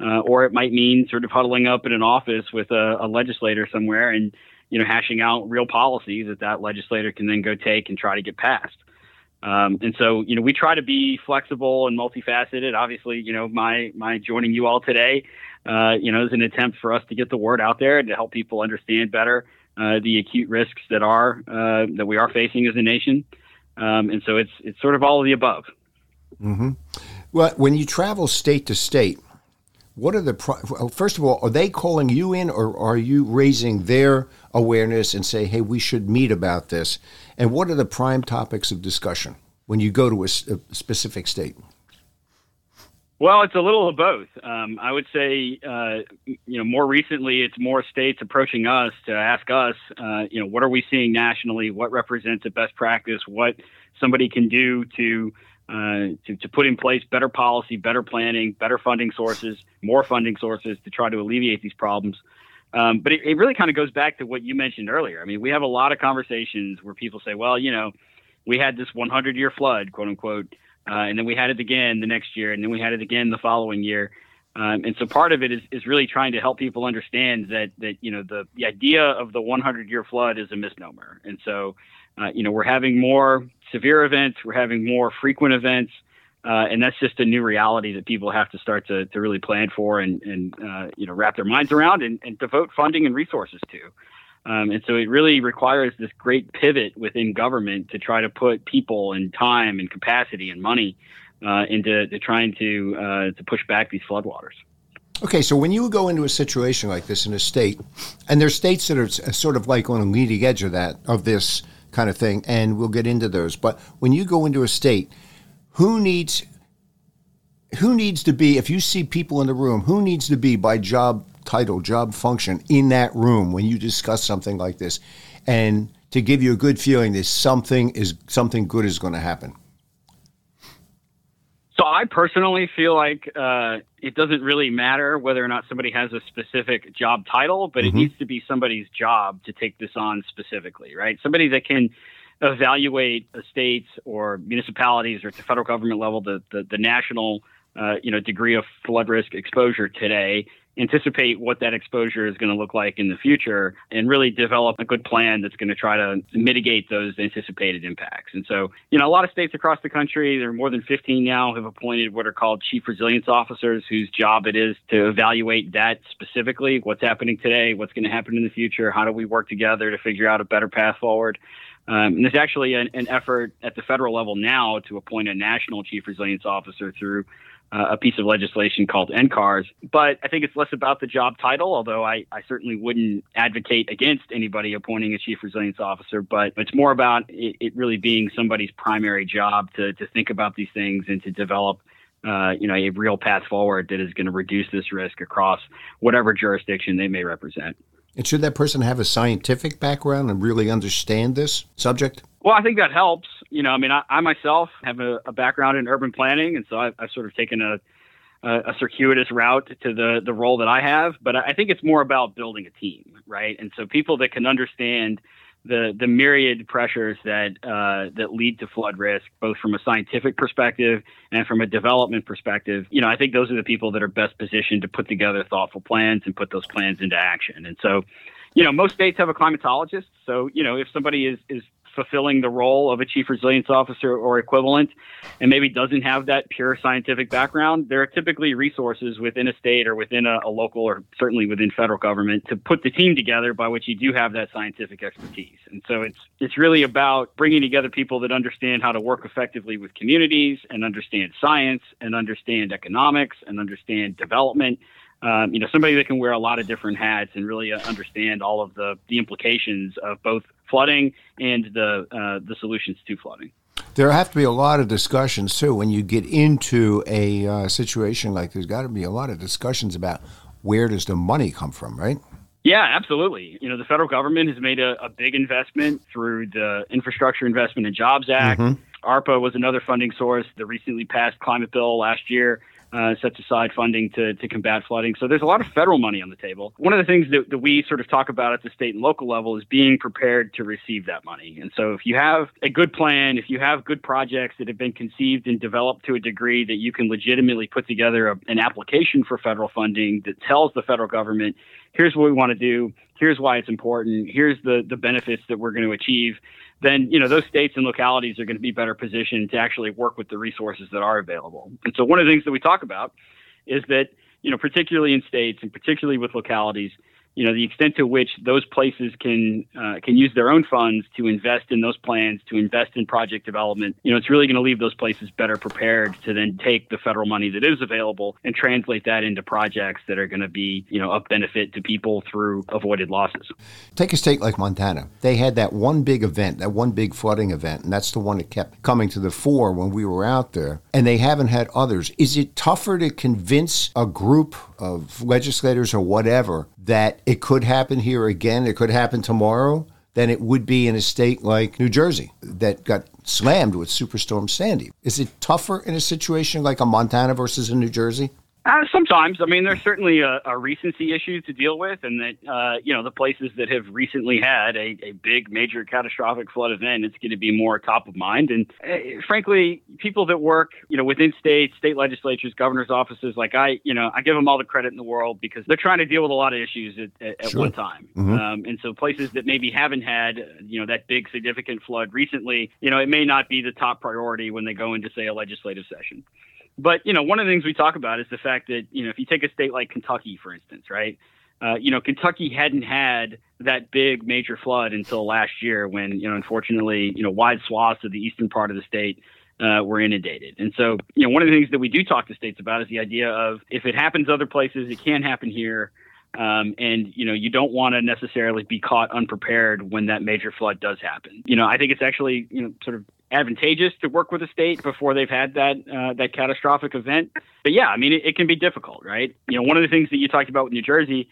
uh, or it might mean sort of huddling up in an office with a, a legislator somewhere and you know hashing out real policies that that legislator can then go take and try to get passed. Um, and so, you know, we try to be flexible and multifaceted. Obviously, you know, my my joining you all today, uh, you know, is an attempt for us to get the word out there and to help people understand better uh, the acute risks that are uh, that we are facing as a nation. Um, and so, it's it's sort of all of the above. Mm-hmm. Well, when you travel state to state, what are the pro- first of all, are they calling you in, or are you raising their awareness and say, "Hey, we should meet about this"? And what are the prime topics of discussion when you go to a, a specific state? Well, it's a little of both. Um, I would say, uh, you know, more recently, it's more states approaching us to ask us, uh, you know, what are we seeing nationally? What represents a best practice? What somebody can do to, uh, to to put in place better policy, better planning, better funding sources, more funding sources to try to alleviate these problems. Um, but it, it really kind of goes back to what you mentioned earlier. I mean, we have a lot of conversations where people say, well, you know, we had this 100 year flood, quote unquote, uh, and then we had it again the next year, and then we had it again the following year. Um, and so part of it is, is really trying to help people understand that, that you know, the, the idea of the 100 year flood is a misnomer. And so, uh, you know, we're having more severe events, we're having more frequent events. Uh, and that's just a new reality that people have to start to, to really plan for and, and uh, you know wrap their minds around and, and devote funding and resources to. Um, and so it really requires this great pivot within government to try to put people and time and capacity and money uh, into to trying to uh, to push back these floodwaters. Okay, so when you go into a situation like this in a state, and there's states that are sort of like on the leading edge of that of this kind of thing, and we'll get into those. But when you go into a state, who needs who needs to be if you see people in the room, who needs to be by job title, job function in that room when you discuss something like this, and to give you a good feeling that something is something good is going to happen. So I personally feel like uh, it doesn't really matter whether or not somebody has a specific job title, but mm-hmm. it needs to be somebody's job to take this on specifically, right? Somebody that can evaluate states or municipalities or at the federal government level the the, the national uh, you know degree of flood risk exposure today anticipate what that exposure is going to look like in the future and really develop a good plan that's going to try to mitigate those anticipated impacts. And so, you know, a lot of states across the country, there are more than 15 now, have appointed what are called chief resilience officers whose job it is to evaluate that specifically what's happening today, what's going to happen in the future, how do we work together to figure out a better path forward. Um, and there's actually an, an effort at the federal level now to appoint a national chief resilience officer through uh, a piece of legislation called NCARS. But I think it's less about the job title, although I, I certainly wouldn't advocate against anybody appointing a chief resilience officer. But it's more about it, it really being somebody's primary job to, to think about these things and to develop. Uh, you know, a real path forward that is going to reduce this risk across whatever jurisdiction they may represent. And should that person have a scientific background and really understand this subject? Well, I think that helps. You know, I mean, I, I myself have a, a, background in urban planning, and so I've, I've sort of taken a, a, a, circuitous route to the the role that I have. But I think it's more about building a team, right? And so people that can understand the the myriad pressures that uh, that lead to flood risk, both from a scientific perspective and from a development perspective. You know, I think those are the people that are best positioned to put together thoughtful plans and put those plans into action. And so, you know, most states have a climatologist. So, you know, if somebody is is fulfilling the role of a chief resilience officer or equivalent and maybe doesn't have that pure scientific background, there are typically resources within a state or within a, a, local or certainly within federal government to put the team together by which you do have that scientific expertise. And so it's it's really about bringing together people that understand how to work effectively with communities and understand science and understand economics and understand development um, you know, somebody that can wear a lot of different hats and really uh, understand all of the, the implications of both flooding and the uh, the solutions to flooding. There have to be a lot of discussions too when you get into a uh, situation like there's got to be a lot of discussions about where does the money come from, right? Yeah, absolutely. You know, the federal government has made a, a big investment through the Infrastructure Investment and Jobs Act. Mm-hmm. ARPA was another funding source. The recently passed climate bill last year uh, sets aside funding to, to combat flooding. So there's a lot of federal money on the table. One of the things that, that we sort of talk about at the state and local level is being prepared to receive that money. And so if you have a good plan, if you have good projects that have been conceived and developed to a degree that you can legitimately put together a, an application for federal funding that tells the federal government, here's what we want to do, here's why it's important, here's the, the benefits that we're going to achieve then you know those states and localities are going to be better positioned to actually work with the resources that are available. And so one of the things that we talk about is that you know particularly in states and particularly with localities, you know the extent to which those places can uh, can use their own funds to invest in those plans to invest in project development you know it's really going to leave those places better prepared to then take the federal money that is available and translate that into projects that are going to be you know of benefit to people through avoided losses. Take a state like montana. They had that one big event that one big flooding event and that's the one that kept coming to the fore when we were out there and they haven't had others. Is it tougher to convince a group of legislators or whatever that it could happen here again, it could happen tomorrow, than it would be in a state like New Jersey that got slammed with Superstorm Sandy. Is it tougher in a situation like a Montana versus a New Jersey? Uh, sometimes, I mean, there's certainly a, a, recency issue to deal with, and that uh, you know the places that have recently had a, a big, major, catastrophic flood event, it's going to be more top of mind. And uh, frankly, people that work, you know, within states, state legislatures, governors' offices, like I, you know, I give them all the credit in the world because they're trying to deal with a lot of issues at, at, sure. one time. Mm-hmm. Um, and so, places that maybe haven't had, you know, that big, significant flood recently, you know, it may not be the top priority when they go into, say, a legislative session. But you know, one of the things we talk about is the fact that you know, if you take a state like Kentucky, for instance, right? uh, you know, Kentucky hadn't had that big major flood until last year when, you know, unfortunately, you know, wide swaths of the eastern part of the state uh, were inundated. And so, you know, one of the things that we do talk to states about is the idea of if it happens other places, it can happen here. Um, and you know you don't want to necessarily be caught unprepared when that major flood does happen. You know, I think it's actually you know sort of advantageous to work with a state before they've had that uh, that catastrophic event. But yeah, I mean it, it can be difficult, right? You know, one of the things that you talked about with New Jersey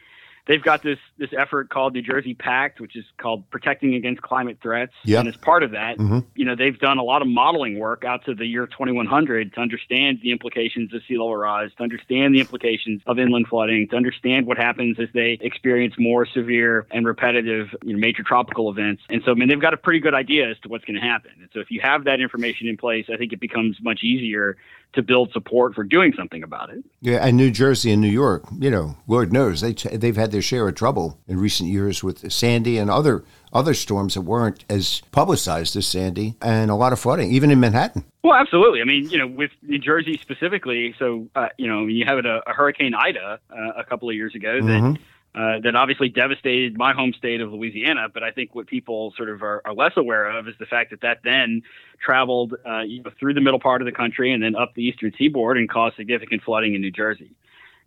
they've got this this effort called New Jersey Pact, which is called protecting against climate threats. Yep. And as part of that, Mhm. you know, they've done a lot of modeling work out to the year 2100 to understand the implications of sea level rise, to understand the implications of inland flooding, to understand what happens as they experience more severe and repetitive you know, major tropical events. And so, I mean, they've got a pretty good idea as to what's going to happen. And so, if you have that information in place, I think it becomes much easier to build support for doing something about it. Yeah, and New Jersey and New York, you know, Lord knows they they've had their share of trouble in recent years with Sandy and other other storms that weren't as publicized as Sandy, and a lot of flooding, even in Manhattan. Well, absolutely. I mean, you know, with New Jersey specifically, so uh, you know, you have a, a Hurricane Ida uh, a couple of years ago that Mhm. Uh, that obviously devastated my home state of Louisiana. But I think what people sort of are, are less aware of is the fact that that then traveled uh, you know, through the middle part of the country and then up the eastern seaboard and caused significant flooding in New Jersey.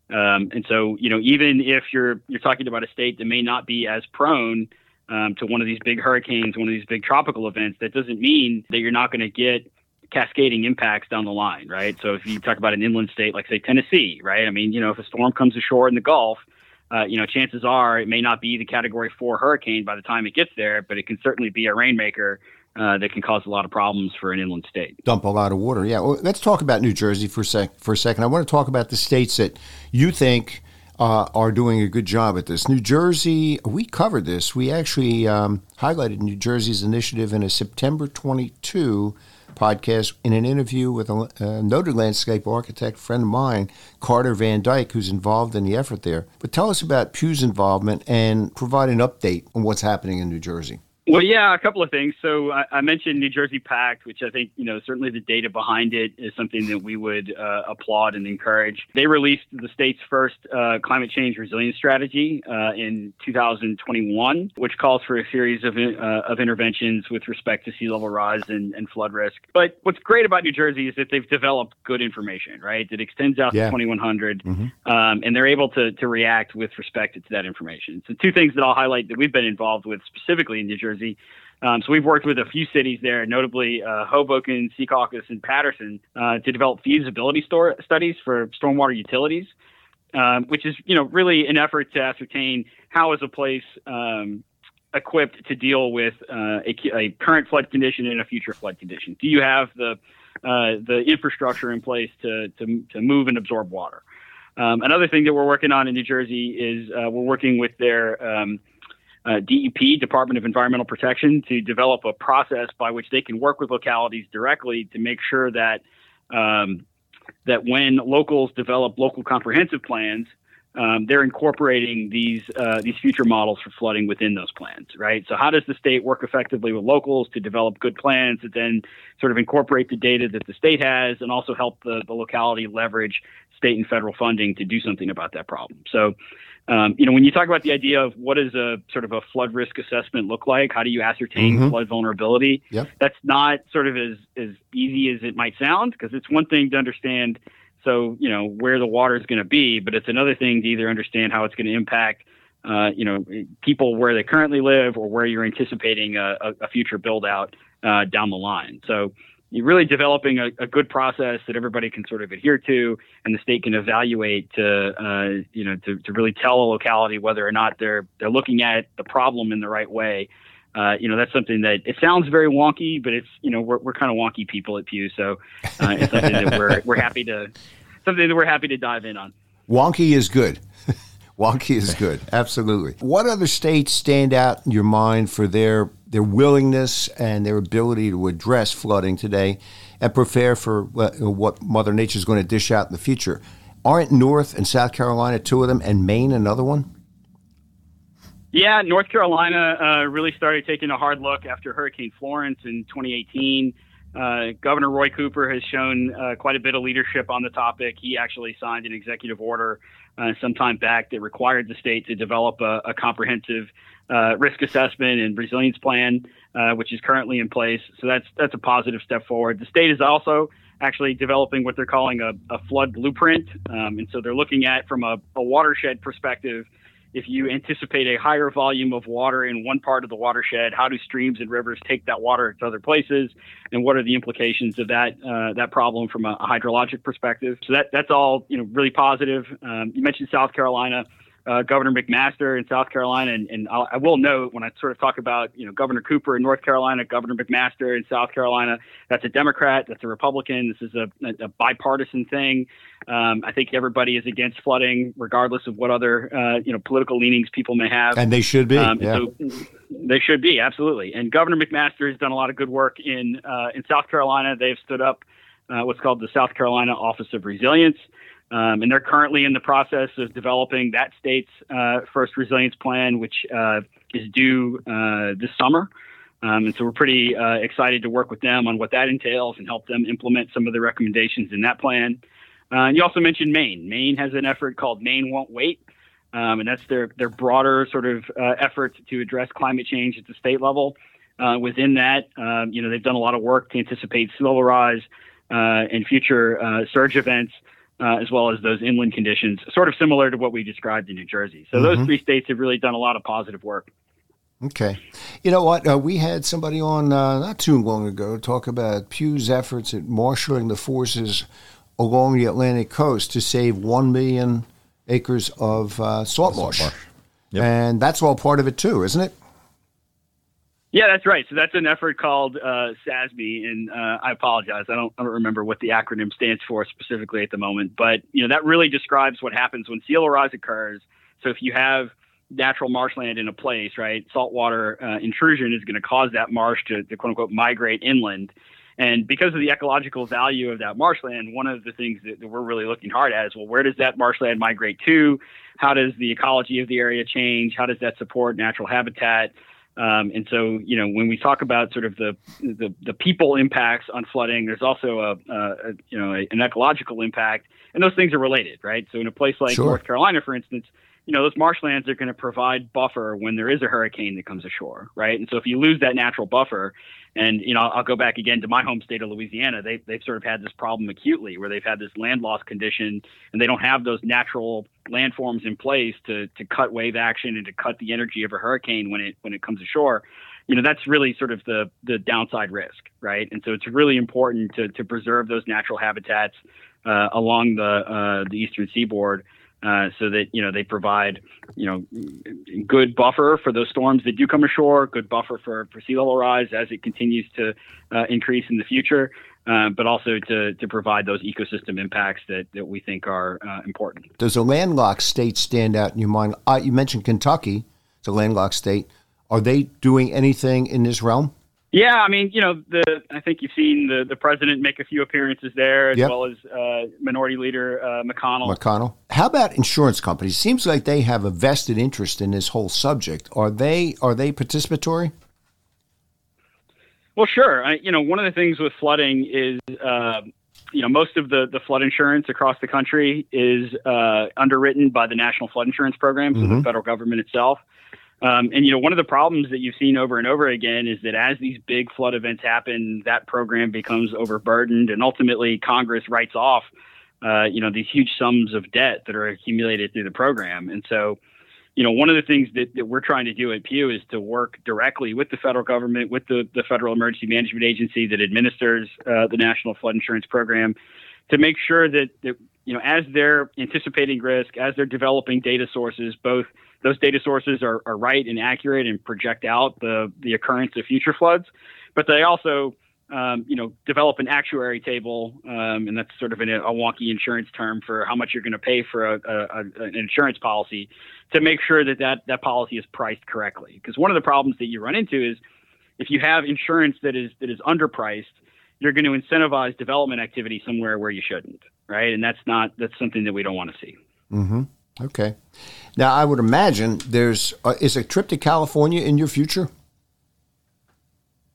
Um, and so, you know, even if you're you're talking about a state that may not be as prone um, to one of these big hurricanes, one of these big tropical events, that doesn't mean that you're not going to get cascading impacts down the line, right? So if you talk about an inland state like say Tennessee, right? I mean, you know, if a storm comes ashore in the Gulf, uh, you know, chances are it may not be the Category Four hurricane by the time it gets there, but it can certainly be a rainmaker uh, that can cause a lot of problems for an inland state. Dump a lot of water. Yeah. Well, let's talk about New Jersey for a sec. For a second, I want to talk about the states that you think uh, are doing a good job at this. New Jersey, we covered this. We actually um, highlighted New Jersey's initiative in a September 22 podcast in an interview with a, a noted landscape architect friend of mine, Carter Van Dyke, who's involved in the effort there. But tell us about Pew's involvement and provide an update on what's happening in New Jersey. Well, yeah, a couple of things. So I, I mentioned New Jersey Pact, which I think you know certainly the data behind it is something that we would uh, applaud and encourage. They released the state's first uh, climate change resilience strategy uh, in 2021, which calls for a series of uh, of interventions with respect to sea level rise and, and flood risk. But what's great about New Jersey is that they've developed good information, right? That extends out Yeah. to 2100, Mhm. um, and they're able to to react with respect to that information. So two things that I'll highlight that we've been involved with specifically in New Jersey. Um, so we've worked with a few cities there, notably uh, Hoboken, Secaucus, and Paterson, uh, to develop feasibility store studies for stormwater utilities, um, which is you know really an effort to ascertain how is a place um, equipped to deal with uh, a, a current flood condition and a future flood condition. Do you have the uh, the infrastructure in place to, to, to move and absorb water? Um, another thing that we're working on in New Jersey is uh, we're working with their um, uh, DEP, Department of Environmental Protection, to develop a process by which they can work with localities directly to make sure that um, that when locals develop local comprehensive plans, um, they're incorporating these uh, these future models for flooding within those plans, right? So how does the state work effectively with locals to develop good plans that then sort of incorporate the data that the state has and also help the, the locality leverage state and federal funding to do something about that problem? So, um, you know, when you talk about the idea of what does a sort of a flood risk assessment look like, how do you ascertain Mhm. flood vulnerability? Yep. That's not sort of as as easy as it might sound because it's one thing to understand so you know where the water is going to be, but it's another thing to either understand how it's going to impact uh, you know people where they currently live or where you're anticipating a, a, a future build out uh, down the line. So you're really developing a, a good process that everybody can sort of adhere to, and the state can evaluate to uh, you know to, to really tell a locality whether or not they're they're looking at the problem in the right way. Uh, you know that's something that it sounds very wonky, but it's you know we're, we're kind of wonky people at Pew, so uh, it's something that we're we're happy to something that we're happy to dive in on. Wonky is good. Wonky is good. Absolutely. What other states stand out in your mind for their their willingness and their ability to address flooding today and prepare for what, Mother Nature is going to dish out in the future? Aren't North and South Carolina two of them, and Maine another one? Yeah, North Carolina uh, really started taking a hard look after Hurricane Florence in 2018. Uh, Governor Roy Cooper has shown uh, quite a bit of leadership on the topic. He actually signed an executive order uh, some time back that required the state to develop a, a comprehensive uh, risk assessment and resilience plan, uh, which is currently in place. So that's that's a positive step forward. The state is also actually developing what they're calling a, a flood blueprint, um, and so they're looking at from a, a watershed perspective if you anticipate a higher volume of water in one part of the watershed, how do streams and rivers take that water to other places, and what are the implications of that uh, that problem from a hydrologic perspective? So that that's all you know really positive. Um, you mentioned South Carolina uh, Governor McMaster in South Carolina, and, and I will note when I sort of talk about you know Governor Cooper in North Carolina, Governor McMaster in South Carolina, that's a Democrat, that's a Republican. This is a, a, a bipartisan thing. Um, I think everybody is against flooding, regardless of what other uh, you know political leanings people may have, and they should be. Um, yeah. So they should be absolutely. And Governor McMaster has done a lot of good work in uh, in South Carolina. They've stood up uh, what's called the South Carolina Office of Resilience. Um, and they're currently in the process of developing that state's uh, first resilience plan, which uh, is due uh, this summer. Um, and so we're pretty uh, excited to work with them on what that entails and help them implement some of the recommendations in that plan. Uh, and you also mentioned Maine. Maine has an effort called Maine Won't Wait. Um, and that's their, their broader sort of uh, effort to address climate change at the state level. within that, um, you know, they've done a lot of work to anticipate sea level rise and future surge events uh, as well as those inland conditions, sort of similar to what we described in New Jersey. So mm-hmm. those three states have really done a lot of positive work. Okay. You know what? Uh, we had somebody on uh, not too long ago talk about Pew's efforts at marshaling the forces along the Atlantic coast to save 1 million acres of uh, salt marsh. Salt marsh. Yep. And that's all part of it, too, isn't it? Yeah, that's right. So that's an effort called uh, and uh, I apologize. I don't, I don't remember what the acronym stands for specifically at the moment, but you know that really describes what happens when sea level rise occurs. So if you have natural marshland in a place, right, saltwater uh, intrusion is going to cause that marsh to, to quote unquote migrate inland. And because of the ecological value of that marshland, one of the things that, that, we're really looking hard at is well, where does that marshland migrate to? How does the ecology of the area change? How does that support natural habitat? Um, and so, you know, when we talk about sort of the, the, the people impacts on flooding, there's also a, a you know a, an ecological impact, and those things are related, right? So, in a place like sure. North Carolina, for instance, you know, those marshlands are going to provide buffer when there is a hurricane that comes ashore, right? And so if you lose that natural buffer, and you know, I'll go back again to my home state of Louisiana. They they've sort of had this problem acutely, where they've had this land loss condition, and they don't have those natural landforms in place to to cut wave action and to cut the energy of a hurricane when it when it comes ashore. You know, that's really sort of the the downside risk, right? And so it's really important to to preserve those natural habitats uh, along the uh, the eastern seaboard. Uh, so that you know they provide you know good buffer for those storms that do come ashore, good buffer for, for sea level rise as it continues to uh, increase in the future, uh, but also to, to provide those ecosystem impacts that, that we think are uh, important. Does a landlocked state stand out in your mind? Uh, you mentioned Kentucky; it's a landlocked state. Are they doing anything in this realm? Yeah, I mean, you know, the I think you've seen the the president make a few appearances there, as yep. well as uh, Minority Leader uh, McConnell. McConnell. How about insurance companies? Seems like they have a vested interest in this whole subject. Are they are they participatory? Well, sure. I, you know, one of the things with flooding is, uh, you know, most of the the flood insurance across the country is uh, underwritten by the National Flood Insurance Program, so mm-hmm. the federal government itself. Um, and you know, one of the problems that you've seen over and over again is that as these big flood events happen, that program becomes overburdened, and ultimately Congress writes off, uh, you know, these huge sums of debt that are accumulated through the program. And so, you know, one of the things that, that we're trying to do at Pew is to work directly with the federal government, with the, the Federal Emergency Management Agency that administers uh, the National Flood Insurance Program, to make sure that, that you know, as they're anticipating risk, as they're developing data sources, both those data sources are, are right and accurate and project out the, the occurrence of future floods, but they also um, you know, develop an actuary table, um, and that's sort of an, a wonky insurance term for how much you're going to pay for a, a, an insurance policy to make sure that, that that policy is priced correctly. Because one of the problems that you run into is if you have insurance that is that is underpriced, you're going to incentivize development activity somewhere where you shouldn't, right? And that's not that's something that we don't want to see. Mm-hmm. Okay. Now, I would imagine there's uh, is a trip to California in your future.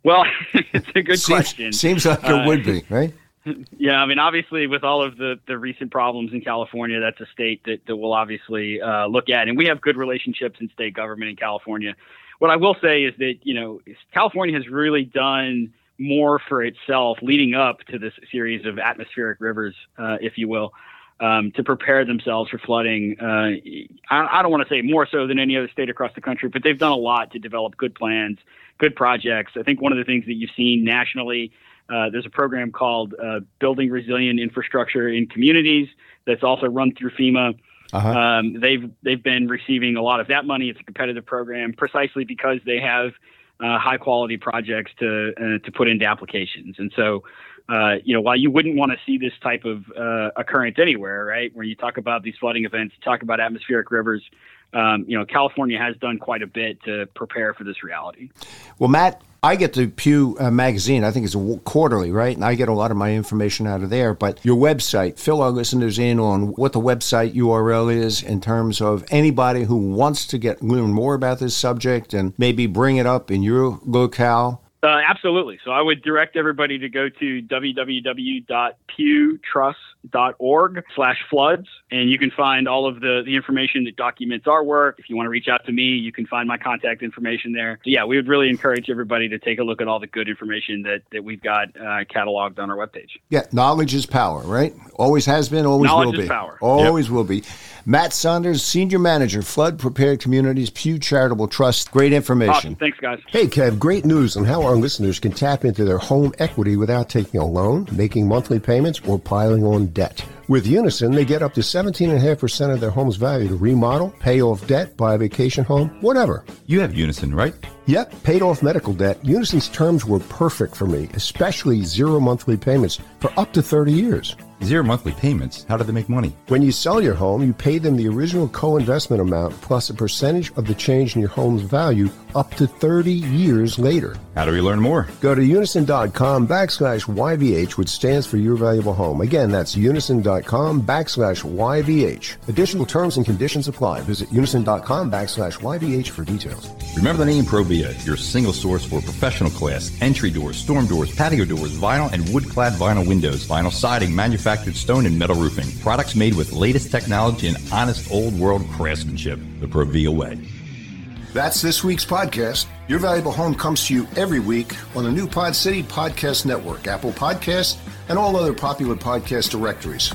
Well, it's a good seems, question. Seems like it Uh, would be, right? Yeah, I mean, obviously, with all of the, the recent problems in California, that's a state that, that we'll obviously uh, look at. And we have good relationships in state government in California. What I will say is that, you know, California has really done more for itself leading up to this series of atmospheric rivers, uh, if you will, um, to prepare themselves for flooding. Uh, I, I don't want to say more so than any other state across the country, but they've done a lot to develop good plans, good projects. I think one of the things that you've seen nationally uh, there's a program called uh, Building Resilient Infrastructure in Communities that's also run through FEMA. Uh-huh. Um, they've they've been receiving a lot of that money. It's a competitive program precisely because they have uh, high quality projects to uh, to put into applications. And so, uh, you know, while you wouldn't want to see this type of uh, occurrence anywhere, right, where you talk about these flooding events, talk about atmospheric rivers. Um, you know, California has done quite a bit to prepare for this reality. Well, Matt, I get the Pew uh, magazine. I think it's a quarterly, right? And I get a lot of my information out of there. But your website, fill our listeners in on what the website URL is in terms of anybody who wants to get learn more about this subject and maybe bring it up in your locale. Uh, absolutely. So I would direct everybody to go to www.pewtrust.org slash floods, and you can find all of the, the information that documents our work. If you want to reach out to me, you can find my contact information there. So yeah, we would really encourage everybody to take a look at all the good information that, that we've got uh, cataloged on our webpage. Yeah, knowledge is power, right? Always has been, always Knowledge will is be. power. Always will be. Matt Sanders, Senior Manager, Flood Prepared Communities, Pew Charitable Trust. Great information. Awesome. Thanks, guys. Hey, Kev, great news on how our listeners can tap into their home equity without taking a loan, making monthly payments, or piling on debt. With Unison, they get up to 17.5% of their home's value to remodel, pay off debt, buy a vacation home, whatever. You have Unison, right? Yep, paid off medical debt. Unison's terms were perfect for me, especially zero monthly payments for up to 30 years. Zero monthly payments. How do they make money? When you sell your home, you pay them the original co investment amount plus a percentage of the change in your home's value up to 30 years later. How do we learn more? Go to unison.com backslash YVH, which stands for Your Valuable Home. Again, that's unison.com backslash YVH. Additional terms and conditions apply. Visit unison.com backslash YVH for details. Remember the name Provia, your single source for professional class, entry doors, storm doors, patio doors, vinyl and wood clad vinyl windows, vinyl siding, manufactured stone and metal roofing. Products made with latest technology and honest old world craftsmanship. The Provia way. That's this week's podcast. Your Valuable Home comes to you every week on the new Pod City Podcast Network, Apple Podcasts, and all other popular podcast directories.